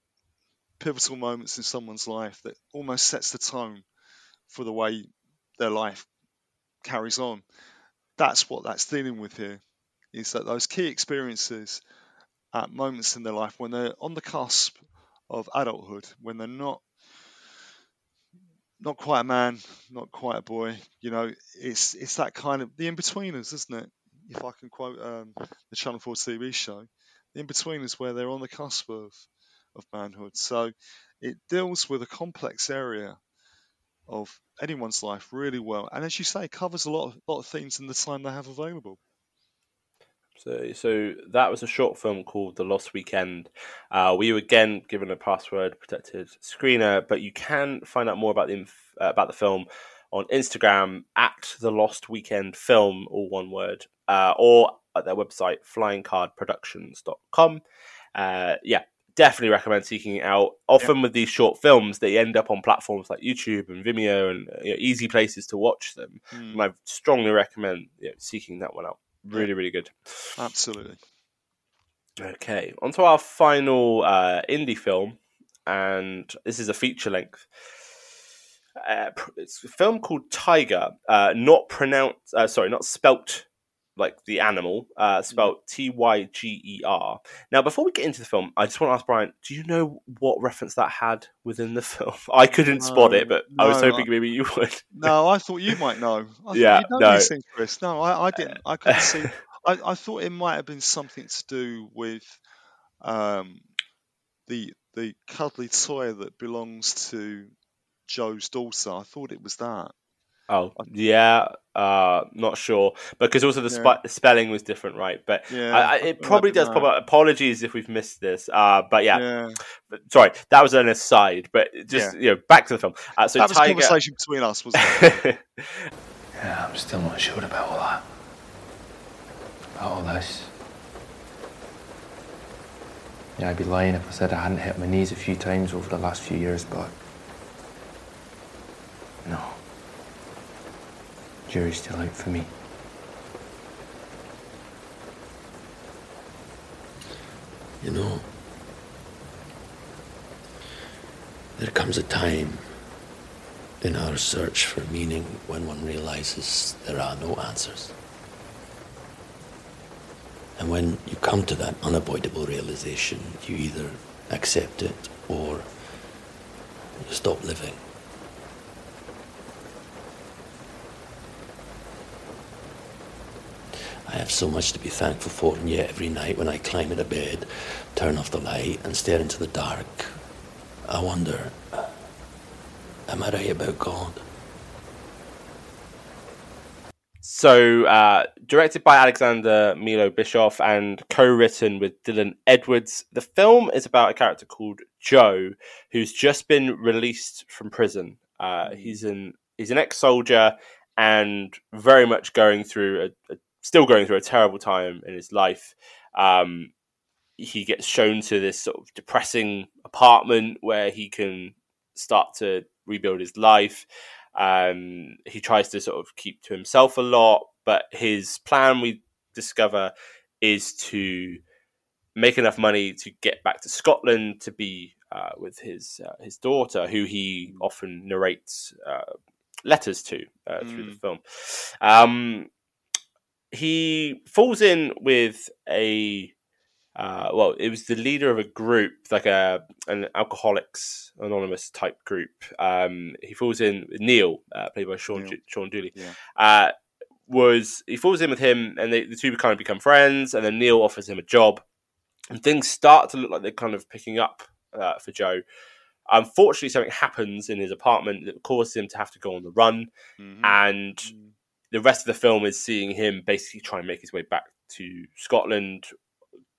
pivotal moments in someone's life that almost sets the tone for the way their life carries on. That's what that's dealing with here. Is that those key experiences at moments in their life when they're on the cusp of adulthood, when they're not not quite a man, not quite a boy. You know, it's it's that kind of the Inbetweeners, isn't it? If I can quote um, the Channel Four TV show, the Inbetweeners where they're on the cusp of of manhood. So it deals with a complex area of anyone's life really well, and as you say, covers a lot of lot of themes in the time they have available. So, so that was a short film called The Lost Weekend. Uh, we were again given a password protected screener, but you can find out more about the inf- uh, about the film on Instagram at The Lost Weekend Film, all one word, uh, or at their website flyingcardproductions.com. Uh, yeah, definitely recommend seeking it out. Often with these short films, they end up on platforms like YouTube and Vimeo and you know, easy places to watch them. Mm. And I strongly recommend you know, seeking that one out. Really, really good. Absolutely. Okay, on to our final uh, indie film, and this is a feature length. Uh, it's a film called Tyger, uh, not pronounced, uh, sorry, not spelt like the animal, uh, spelt T Y G E R. Now, before we get into the film, I just want to ask Brian, do you know what reference that had within the film? I couldn't spot it, but I was hoping I- maybe you would. No, I thought you might know. I Yeah, you know no. these things, Chris. No, I, I didn't. I couldn't see. I, I thought it might have been something to do with um, the the cuddly toy that belongs to Joe's daughter. I thought it was that. Oh, yeah, uh, not sure because also the, spe- Yeah. the spelling was different, right? But Yeah, I, I, I it probably does that. pop. Apologies if we've missed this. Uh, but yeah, Yeah. But, sorry, that was an aside. But just Yeah. you know, back to the film. Uh, so that was a Tyger, conversation between us, wasn't it? Yeah, I'm still not sure about all that. About all this. Yeah, I'd be lying if I said I hadn't hit my knees a few times over the last few years, but. No. Jury's still out for me. You know, there comes a time in our search for meaning when one realizes there are no answers. And when you come to that unavoidable realization, you either accept it or you stop living. I have so much to be thankful for, and yet every night when I climb into bed, turn off the light, and stare into the dark, I wonder am I right about God? So, uh, directed by Alexander Milo Bischoff and co-written with Dylan Edwards, the film is about a character called Joe, who's just been released from prison. Uh, he's an he's an ex-soldier and very much going through a, a still going through a terrible time in his life. Um, he gets shown to this sort of depressing apartment where he can start to rebuild his life. Um, he tries to sort of keep to himself a lot, but his plan we discover is to make enough money to get back to Scotland to be uh, with his uh, his daughter, who he often narrates uh, letters to uh, through the film. Um, he falls in with a uh, well, it was the leader of a group, like a an Alcoholics Anonymous type group. Um, he falls in with Neil, uh, played by Sean Ju- Sean Dooley. Uh, was he falls in with him, and they, the two kind of become friends, and then Neil offers him a job, and things start to look like they're kind of picking up uh, for Joe. Unfortunately, something happens in his apartment that causes him to have to go on the run, and the rest of the film is seeing him basically try and make his way back to Scotland,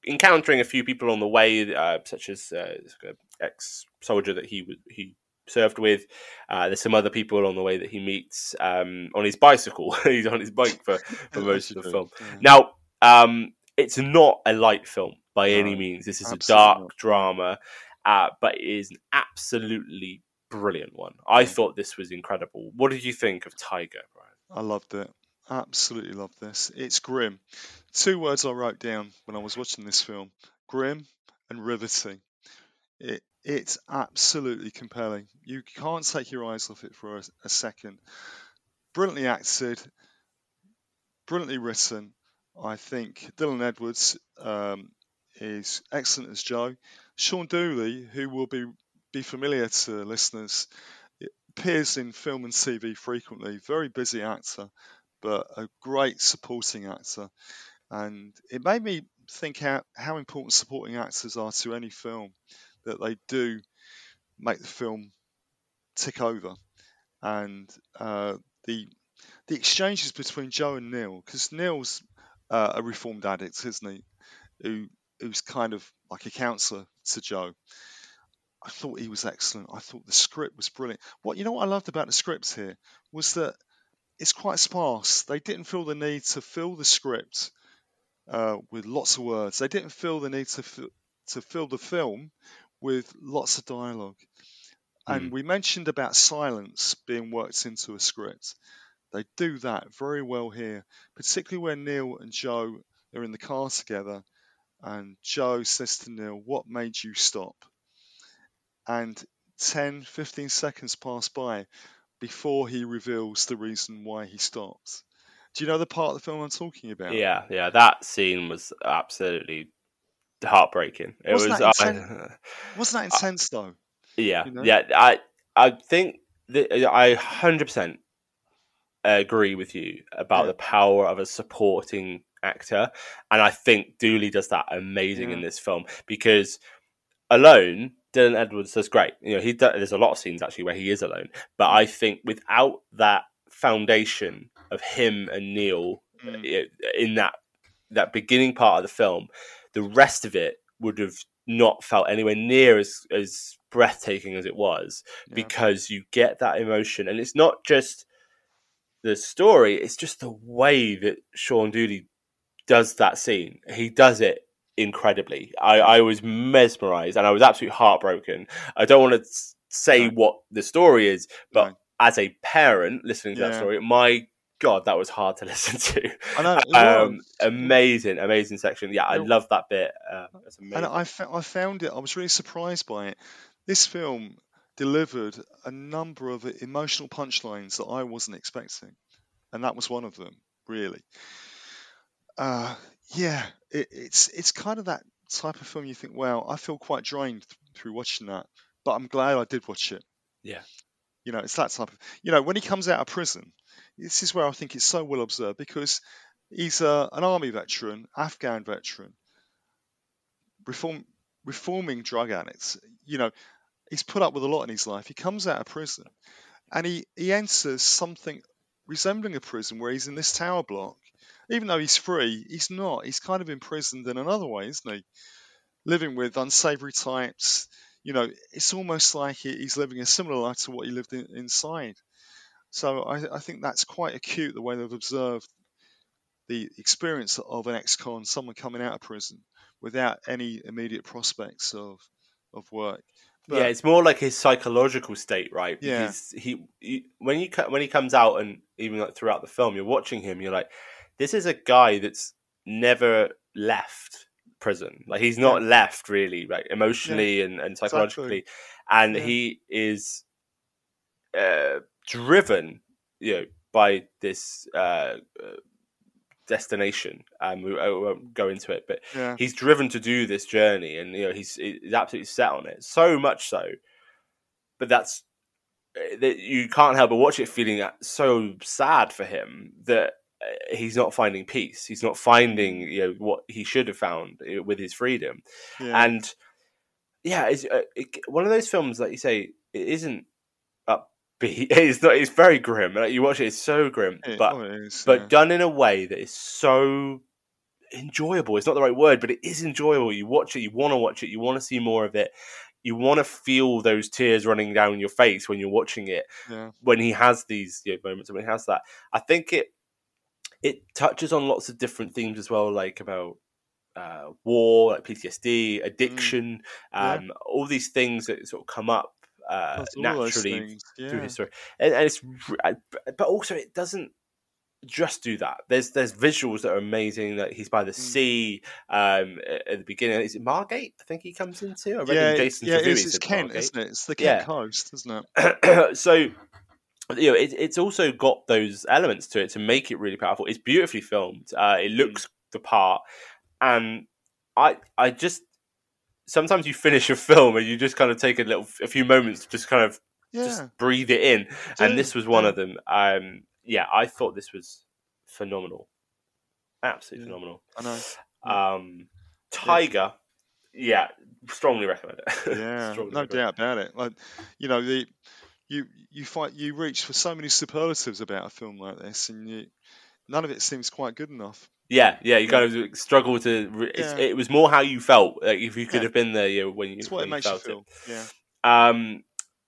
encountering a few people on the way, uh, such as uh, an ex-soldier that he he served with. Uh, there's some other people along the way that he meets um, on his bicycle. He's on his bike for, for most of the film. Now, um, it's not a light film by any means. This is a dark not. drama, uh, but it is an absolutely brilliant one. I thought this was incredible. What did you think of Tyger? I loved it. Absolutely loved this. It's grim. Two words I wrote down when I was watching this film: grim and riveting. It it's absolutely compelling. You can't take your eyes off it for a, a second. Brilliantly acted, brilliantly written. I think Dylan Edwards um, is excellent as Joe. Sean Dooley, who will be be familiar to listeners, appears in film and TV frequently. Very busy actor, but a great supporting actor. And it made me think how, how important supporting actors are to any film, that they do make the film tick over. And uh, the the exchanges between Joe and Neil, because Neil's uh, a reformed addict, isn't he? Who who's kind of like a counselor to Joe. I thought he was excellent. I thought the script was brilliant. What you know what I loved about the scripts here was that it's quite sparse. They didn't feel the need to fill the script uh, with lots of words. They didn't feel the need to fi- to fill the film with lots of dialogue. And we mentioned about silence being worked into a script. They do that very well here, particularly when Neil and Joe are in the car together, and Joe says to Neil, "What made you stop?" And 10, 15 seconds pass by before he reveals the reason why he stopped. Do you know the part of the film I'm talking about? Yeah, yeah, that scene was absolutely heartbreaking. It Wasn't was. that I- inten- Wasn't that intense though? Yeah, You know? yeah. I I think that I hundred percent agree with you about the power of a supporting actor, and I think Dooley does that amazing in this film because alone. Dylan Edwards does great. You know, he does, there's a lot of scenes actually where he is alone, but I think without that foundation of him and Neil mm. i- in that that beginning part of the film, the rest of it would have not felt anywhere near as as breathtaking as it was because you get that emotion. And it's not just the story it's just the way that Sean Dooley does that scene. He does it incredibly. I, I was mesmerized and I was absolutely heartbroken. I don't want to say what the story is but as a parent listening to that story my god that was hard to listen to. I know, um, amazing amazing section. Yeah I love that bit. Uh, And I, fo- I found it, I was really surprised by it. This film delivered a number of emotional punchlines that I wasn't expecting. And that was one of them, really. Uh, yeah, it, it's it's kind of that type of film you think, wow, I feel quite drained th- through watching that. But I'm glad I did watch it. yeah You know, it's that type of. You know, when he comes out of prison, this is where I think it's so well observed because he's uh, an army veteran, Afghan veteran, reform, reforming drug addicts. You know, he's put up with a lot in his life. He comes out of prison, and he he enters something resembling a prison where he's in this tower block. Even though he's free, he's not. He's kind of imprisoned in another way, isn't he? Living with unsavory types. You know, it's almost like he's living a similar life to what he lived in, inside. So I, I think that's quite acute the way they've observed the experience of an ex-con, someone coming out of prison without any immediate prospects of of work. yeah, it's more like his psychological state, right? Yeah. He, he when you when he comes out and even like throughout the film, you're watching him. You're like, this is a guy that's never left prison. Like he's not Yeah. left really, like emotionally and, and Exactly. psychologically, and Yeah. he is uh, driven, you know, by this. Uh, uh, destination um we, I won't go into it but Yeah. he's driven to do this journey and you know he's he's absolutely set on it so much so but that's uh, that you can't help but watch it feeling so sad for him that he's not finding peace he's not finding you know what he should have found uh, with his freedom Yeah. and yeah it's uh, it, one of those films like you say it isn't upbeat it's not it's very grim like you watch it it's so grim It- but oh, is, but yeah. done in a way that is so enjoyable. It's not the right word, but it is enjoyable. You watch it, you want to watch it, you want to see more of it. You want to feel those tears running down your face when you're watching it. Yeah. When he has these you know, moments, when he has that, I think it it touches on lots of different themes as well, like about uh, war, like PTSD, addiction, Yeah. um, all these things that sort of come up uh, That's all those naturally things, through history. and, and it's but also it doesn't just do that. There's there's visuals that are amazing. That he's Mm. by the sea um, at the beginning. Is it Margate? I think he comes into. I read yeah, in Jason yeah, it's, it's Kent, Margate. isn't it? It's the Kent Yeah. coast, isn't it? so you know it, it's also got those elements to it to make it really powerful it's beautifully filmed uh, Mm. it looks the part and i i just sometimes you finish a film and you just kind of take a little a few moments to just kind of Yeah. just breathe it in. And this was one of them. Um, yeah, I thought this was phenomenal, absolutely Yeah. phenomenal. I know. Um, Tyger, yeah, strongly recommend it. Yeah, Strongly no doubt about it. Like, you know, the you you fight you reach for so many superlatives about a film like this, and you, none of it seems quite good enough. Yeah, yeah, you kind of struggle to. Re- it's, Yeah. It was more how you felt. Like if you could Yeah. have been there, you when you It's what when it makes you felt feel. Yeah. Um,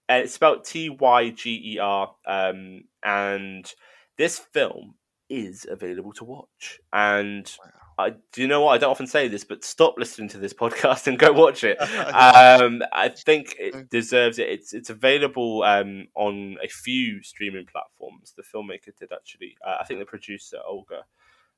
and it's spelled T Y G E R. Um, and this film is available to watch. And I do you know what? I don't often say this, but stop listening to this podcast and go watch it. um, I think it deserves it. It's it's available um, on a few streaming platforms. The filmmaker did actually. Uh, I think the producer Olga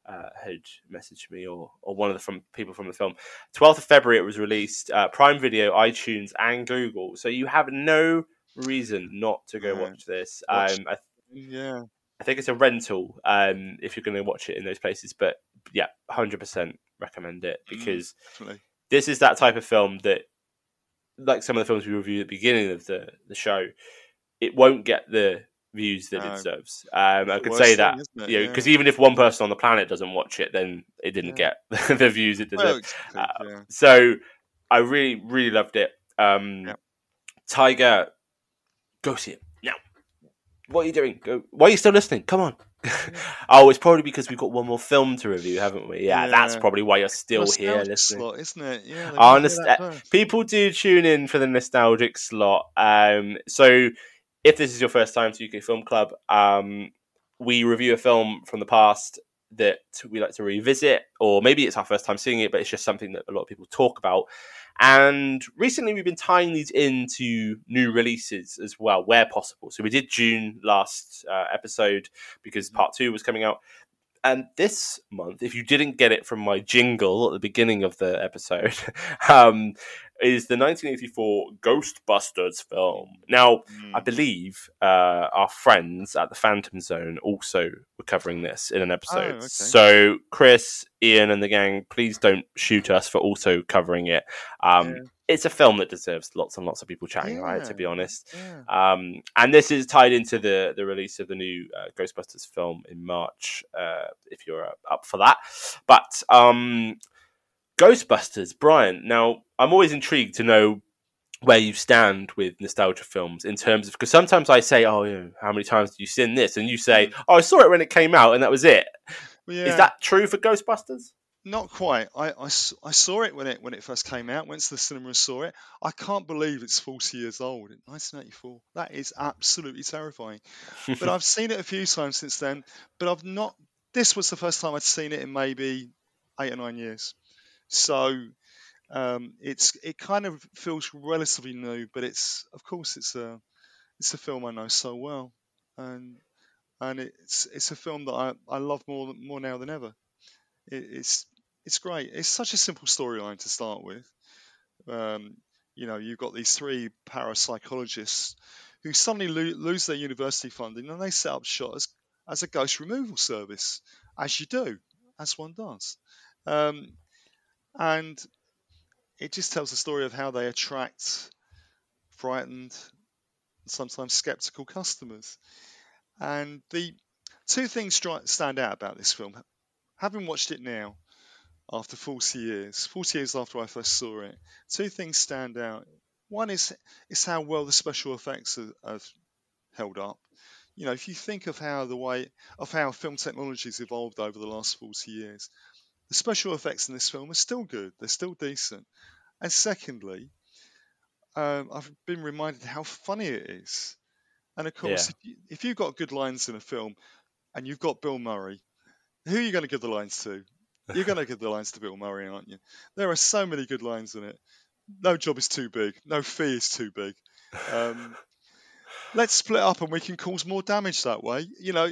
uh, had messaged me, or or one of the from people from the film. Twelfth of February, it was released. Uh, Prime Video, iTunes, and Google. So you have no reason not to go Yeah. watch this. Watch- Um, I, Yeah. I think it's a rental um, if you're going to watch it in those places. But yeah, hundred percent recommend it Mm. because definitely. this is that type of film that, like some of the films we reviewed at the beginning of the the show, it won't get the views that No. it deserves. Um, I could say thing, that, it? you know, Yeah. because even if one person on the planet doesn't watch it, then it didn't get the views it Well, deserved. exactly, Uh, yeah. So I really, really loved it. Um, Tyger, go see it now. What are you doing? Go. Why are you still listening? Come on. oh, it's probably because we've got one more film to review, haven't we? Yeah, that's probably why you're still here Nostalgic listening. slot, isn't it? Yeah. I understand. People do tune in for the nostalgic slot. Um, so if this is your first time to UK Film Club, um, we review a film from the past that we like to revisit, or maybe it's our first time seeing it, but it's just something that a lot of people talk about. And recently, we've been tying these into new releases as well, where possible. So we did Dune last uh, episode because part two was coming out. And this month, if you didn't get it from my jingle at the beginning of the episode, um, is the 1984 Ghostbusters film. Now, I believe uh, our friends at the Phantom Zone also were covering this in an episode. okay. So, Chris, Ian, and the gang, please don't shoot us for also covering it. Um, It's a film that deserves lots and lots of people chatting about it, to be honest. Um, and this is tied into the the release of the new uh, Ghostbusters film in March. Uh, if you're uh, up for that, but um, Ghostbusters, Brian. Now, I'm always intrigued to know where you stand with nostalgia films in terms of because sometimes I say, "Oh, you know, how many times have you seen this?" and you say, mm. "Oh, I saw it when it came out, and that was it." Yeah. Is that true for Ghostbusters? Not quite. I I saw it when it when it first came out. Went to the cinema and saw it. I can't believe it's 40 years old. 1984. That is absolutely terrifying. but I've seen it a few times since then. But I've not. This was the first time I'd seen it in maybe eight or nine years. So um, it's it kind of feels relatively new. But it's of course it's a it's a film I know so well, and and it's it's a film that I, I love more more now than ever. It, it's it's great. It's such a simple storyline to start with. Um, you know, you've got these three parapsychologists who suddenly lo- lose their university funding and they set up shop as, as a ghost removal service, as you do, as one does. Um, and it just tells the story of how they attract frightened, sometimes skeptical customers. And the two things stand out about this film. Having watched it now, after 40 years, 40 years after I first saw it, two things stand out. One is is how well the special effects have held up. You know, if you think of how the way of how film technology has evolved over the last 40 years, the special effects in this film are still good. They're still decent. And secondly, um, I've been reminded how funny it is. And of course, Yeah. if, you, if you've got good lines in a film, and you've got Bill Murray, who are you going to give the lines to? You're going to give the lines to Bill Murray, aren't you? There are so many good lines in it. No job is too big. No fee is too big. Um, let's split up and we can cause more damage that way. You know,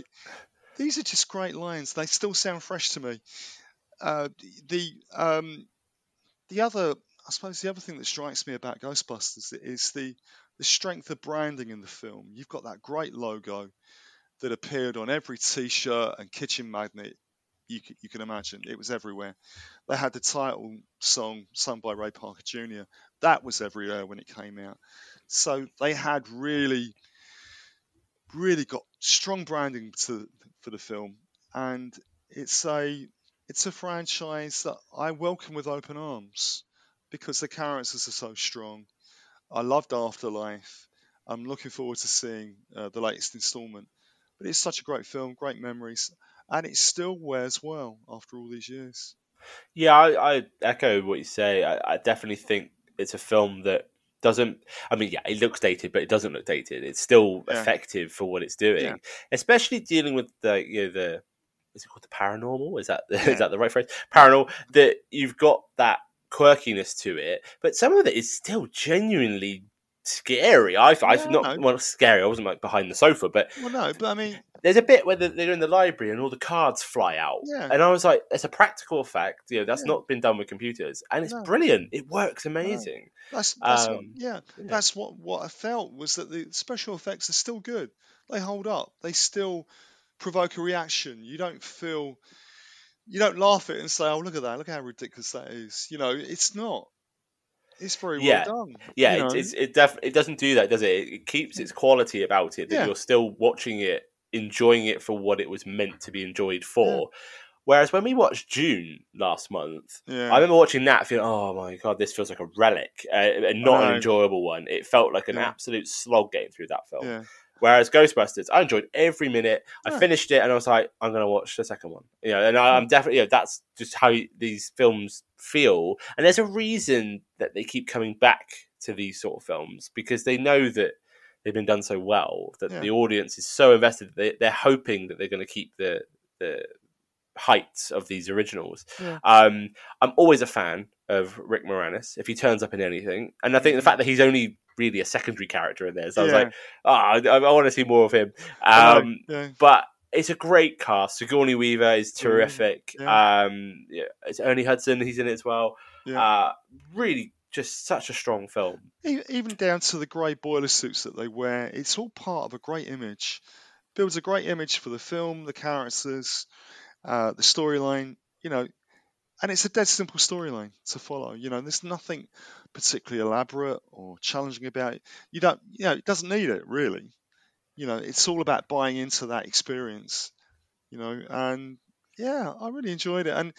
these are just great lines. They still sound fresh to me. Uh, the um, the other, I suppose, the other thing that strikes me about Ghostbusters is the the strength of branding in the film. You've got that great logo that appeared on every T-shirt and kitchen magnet you you can imagine. It was everywhere. They had the title song sung by Ray Parker Jr. That was everywhere when it came out. So they had really, really got strong branding to for the film, and it's a it's a franchise that I welcome with open arms because the characters are so strong. I loved Afterlife. I'm looking forward to seeing uh, the latest instalment. But it's such a great film, great memories, and it still wears well after all these years. Yeah, I, I echo what you say. I, I definitely think it's a film that doesn't. I mean, yeah, it looks dated, but it doesn't look dated. It's still Yeah. effective for what it's doing, Yeah. especially dealing with the you know the is it called the paranormal? Is that Yeah. is that the right phrase? Paranormal. That you've got that quirkiness to it, but some of it is still genuinely scary. I, Yeah, I not know. well, not scary. I wasn't like behind the sofa, but Well, no, but I mean, there's a bit where the- they're in the library and all the cards fly out. Yeah. And I was like, it's a practical effect. You know, that's Yeah. not been done with computers. And it's No. brilliant. It works amazing. That's, that's what, Um, yeah, that's what what I felt was that the special effects are still good. They hold up. They still provoke a reaction. You don't feel, you don't laugh at it and say, "Oh, look at that! Look how ridiculous that is." You know, it's not. It's very yeah. well done. Yeah, you know. it's, it def- it doesn't do that, does it? It, it keeps its quality about it that Yeah. you're still watching it, enjoying it for what it was meant to be enjoyed for. Whereas when we watched Dune last month, Yeah. I remember watching that feeling, oh my god, this feels like a relic, uh, and not an enjoyable one. It felt like an Yeah. absolute slog getting through that film. Yeah. Whereas Ghostbusters, I enjoyed every minute. I finished it and I was like, I'm going to watch the second one. You know, and I, I'm definitely, you know, that's just how these films feel. And there's a reason that they keep coming back to these sort of films because they know that they've been done so well that Yeah. the audience is so invested. They, they're hoping that they're going to keep the the heights of these originals. Yeah. Um, I'm always a fan of Rick Moranis if he turns up in anything, and I think the fact that he's only really a secondary character in there, so I was like, ah, I, I want to see more of him. Um, yeah. But it's a great cast. Sigourney Weaver is terrific. yeah. Um, yeah, it's Ernie Hudson. He's in it as well. Yeah. Uh, really, just such a strong film. Even down to the grey boiler suits that they wear, it's all part of a great image. Builds a great image for the film, the characters, uh, the storyline, you know, and it's a dead simple storyline to follow. You know, there's nothing particularly elaborate or challenging about it. You don't, you know, it doesn't need it really. You know, it's all about buying into that experience. You know, and yeah, I really enjoyed it, and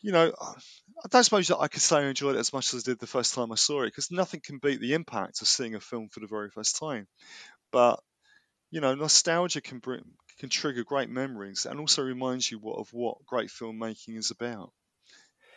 you know, I don't suppose that I could say I enjoyed it as much as I did the first time I saw it, because nothing can beat the impact of seeing a film for the very first time. But you know, nostalgia can bring can trigger great memories, and also reminds you what of what great filmmaking is about.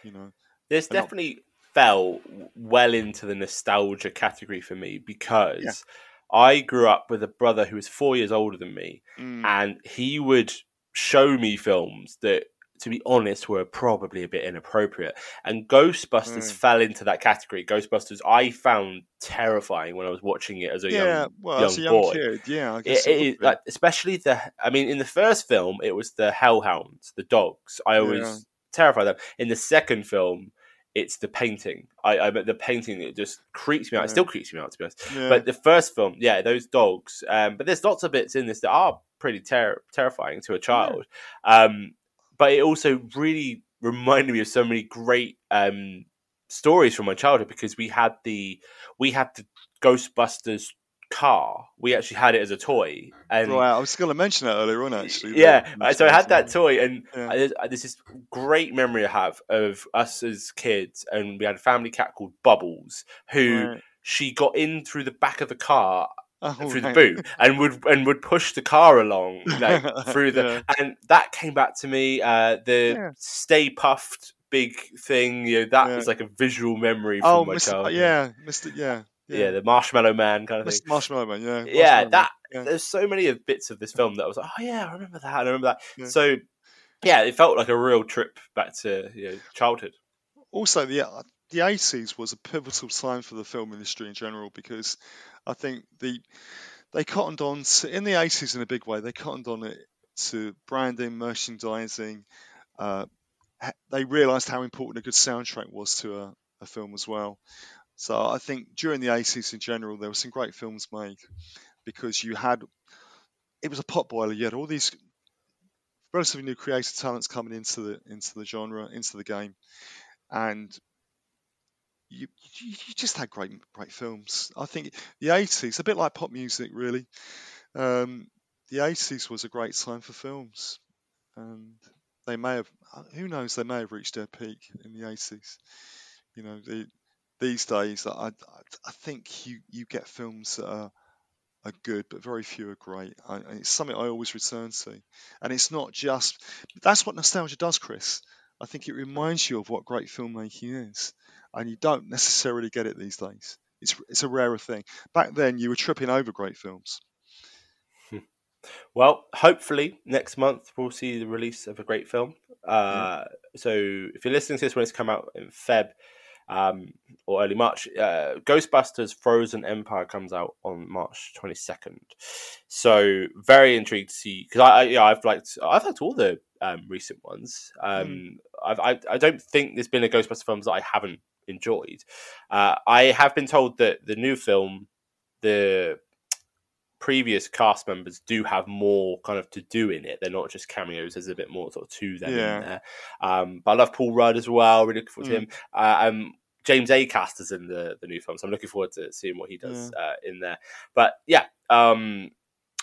You know, This And definitely fell well into the nostalgia category for me because I grew up with a brother who was four years older than me, Mm. and he would show me films that, to be honest, were probably a bit inappropriate. And Ghostbusters Mm. fell into that category. Ghostbusters, I found terrifying when I was watching it as a yeah, young, well, young as a young boy. kid, yeah, I It, guess it it would is be. like, especially the. I mean, in the first film, it was the hellhounds, the dogs. I always Yeah. terrified them. In the second film, it's the painting. I, I the painting it just creeps me out. It still creeps me out to be honest. Yeah. But the first film, yeah, those dogs. Um, but there's lots of bits in this that are pretty ter- terrifying to a child. Um, but it also really reminded me of so many great um stories from my childhood because we had the we had the Ghostbusters car. We actually had it as a toy, and right, I was going to mention that earlier on, actually. yeah, uh, so I had that toy, and Yeah. I- there's, there's this great memory I have of us as kids, and we had a family cat called Bubbles, who Right. she got in through the back of the car. Oh, through right. the boot and would and would push the car along like through the and that came back to me uh the Yeah. Stay Puft big thing you know that Yeah. was like a visual memory from Oh, my Mr. childhood yeah, Mr. Yeah, yeah. the marshmallow man kind of thing Marshmallow Man, yeah, yeah, Marshmallow Man, that yeah. there's so many of bits of this film that I was like, oh yeah, I remember that, I remember that. Yeah. So yeah, it felt like a real trip back to you know, childhood. also the uh, the 80s was a pivotal time for the film industry in general because I think the they cottoned on to, in the 80s in a big way. They cottoned on it to branding, merchandising. Uh, they realised how important a good soundtrack was to a, a film as well. So I think during the 80s in general, there were some great films made because you had it was a potboiler. You had all these relatively new creative talents coming into the into the genre, into the game, and you you, you just had great great films. I think the '80s, a bit like pop music, really. Um, the '80s was a great time for films, and they may have who knows they may have reached their peak in the '80s. You know, the, these days I, I I think you you get films that are are good, but very few are great. I, it's something I always return to, and it's not just that's what nostalgia does, Chris. I think it reminds you of what great filmmaking is, and you don't necessarily get it these days. It's it's a rarer thing. Back then, you were tripping over great films. Well, hopefully next month we'll see the release of a great film. Uh, So if you're listening to this when it's come out in Feb um, or early March, uh, Ghostbusters Frozen Empire comes out on March 22nd. So very intrigued to see because I, I yeah I've liked I've liked all the um, recent ones. Um, I've, I I don't think there's been a Ghostbusters films that I haven't enjoyed. Uh, I have been told that the new film, the previous cast members do have more kind of to do in it. They're not just cameos. There's a bit more sort of to them Yeah. in there. Um, but I love Paul Rudd as well. Really looking forward to Mm. him. Uh, um, James Acaster is in the the new film, so I'm looking forward to seeing what he does uh, in there. But yeah, um,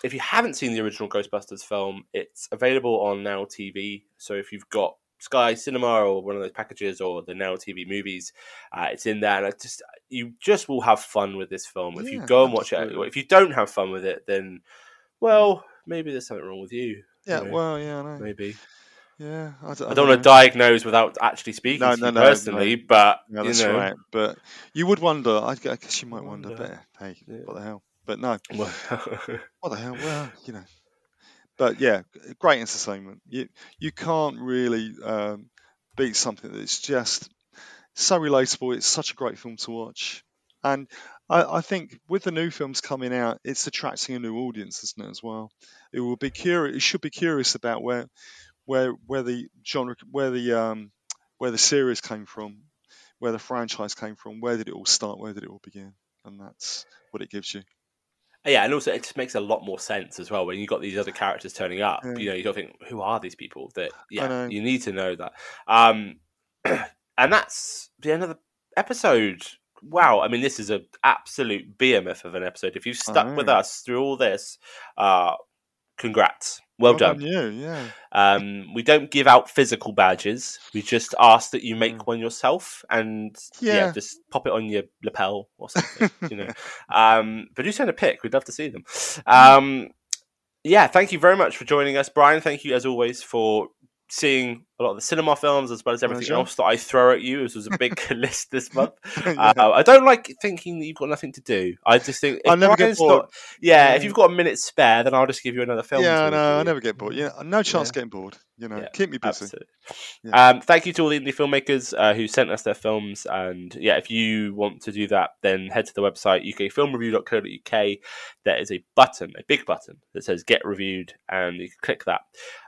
if you haven't seen the original Ghostbusters film, it's available on Now TV. So if you've got Sky Cinema or one of those packages or the Now TV movies, uh, it's in there, and I just you just will have fun with this film. If you go and watch absolutely. it, if you don't have fun with it, then well, maybe there's something wrong with you. Yeah, you know, well, yeah, I know. maybe. Yeah, I don't, I don't want to diagnose without actually speaking No, to no, you no, personally, no. but No, you know, right. But you would wonder. I guess you might wonder. wonder. But hey, what the hell? But no, what the hell? Well, you know. But yeah, great entertainment. You you can't really um, beat something that's just so relatable. It's such a great film to watch, and I, I think with the new films coming out, it's attracting a new audience, isn't it? As well, it will be curious. It should be curious about where where where the genre, where the um, where the series came from, where the franchise came from, where did it all start, where did it all begin, and that's what it gives you. Yeah, and also it just makes a lot more sense as well when you've got these other characters turning up. Yeah. You know, you got to think, who are these people? That yeah, you need to know that. Um, and that's the end of the episode. Wow, I mean, this is an absolute behemoth of an episode. If you've stuck with us through all this, uh, congrats, well, done. yeah. Um, we don't give out physical badges. We just ask that you make one yourself and yeah. Yeah. just pop it on your lapel or something. you know, um, but do send a pic. We'd love to see them. Um, yeah, thank you very much for joining us, Brian. Thank you as always for seeing a lot of the cinema films as well as everything else that I throw at you. This was a big list this month. Yeah. uh, I don't like thinking that you've got nothing to do. I just think I never get bored. not- yeah, Yeah. if you've got a minute spare, then I'll just give you another film. yeah, no, I never get bored. Yeah, no chance of getting bored. You know, keep me busy. Yeah. Um, thank you to all the indie filmmakers uh, who sent us their films. And yeah, if you want to do that, then head to the website ukfilmreview.co.uk. There is a button, a big button that says "Get Reviewed," and you can click that.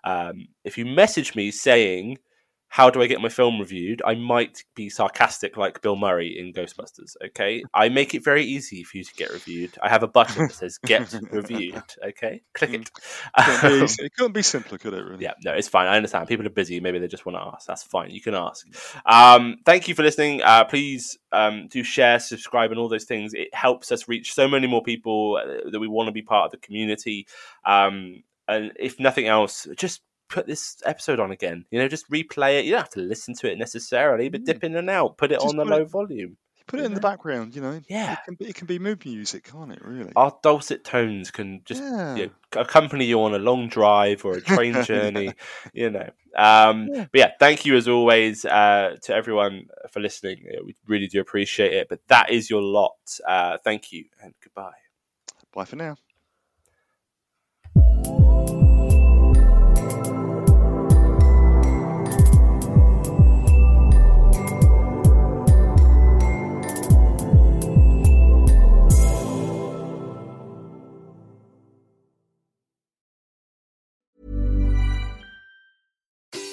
Um, if you message me saying how do I get my film reviewed? I might be sarcastic like Bill Murray in Ghostbusters. Okay, I make it very easy for you to get reviewed. I have a button that says "Get Reviewed." Okay, click it. It couldn't be simpler, could it? Really? Yeah, no, it's fine. I understand. People are busy. Maybe they just want to ask. That's fine. You can ask. Um, thank you for listening. Uh, please um, do share, subscribe, and all those things. It helps us reach so many more people uh, that we want to be part of the community. Um, and if nothing else, just put this episode on again. You know, just replay it. You don't have to listen to it necessarily, but dip in and out. Put it Just on the low it- volume. Put it in the background. You know. Yeah. It can be. It can be mood music, can't it? Really. Our dulcet tones can just Yeah. you know, accompany you on a long drive or a train journey, you know. Um, But yeah, thank you as always uh, to everyone for listening. Uh, We really do appreciate it. But that is your lot. Uh, thank you and goodbye. Bye for now.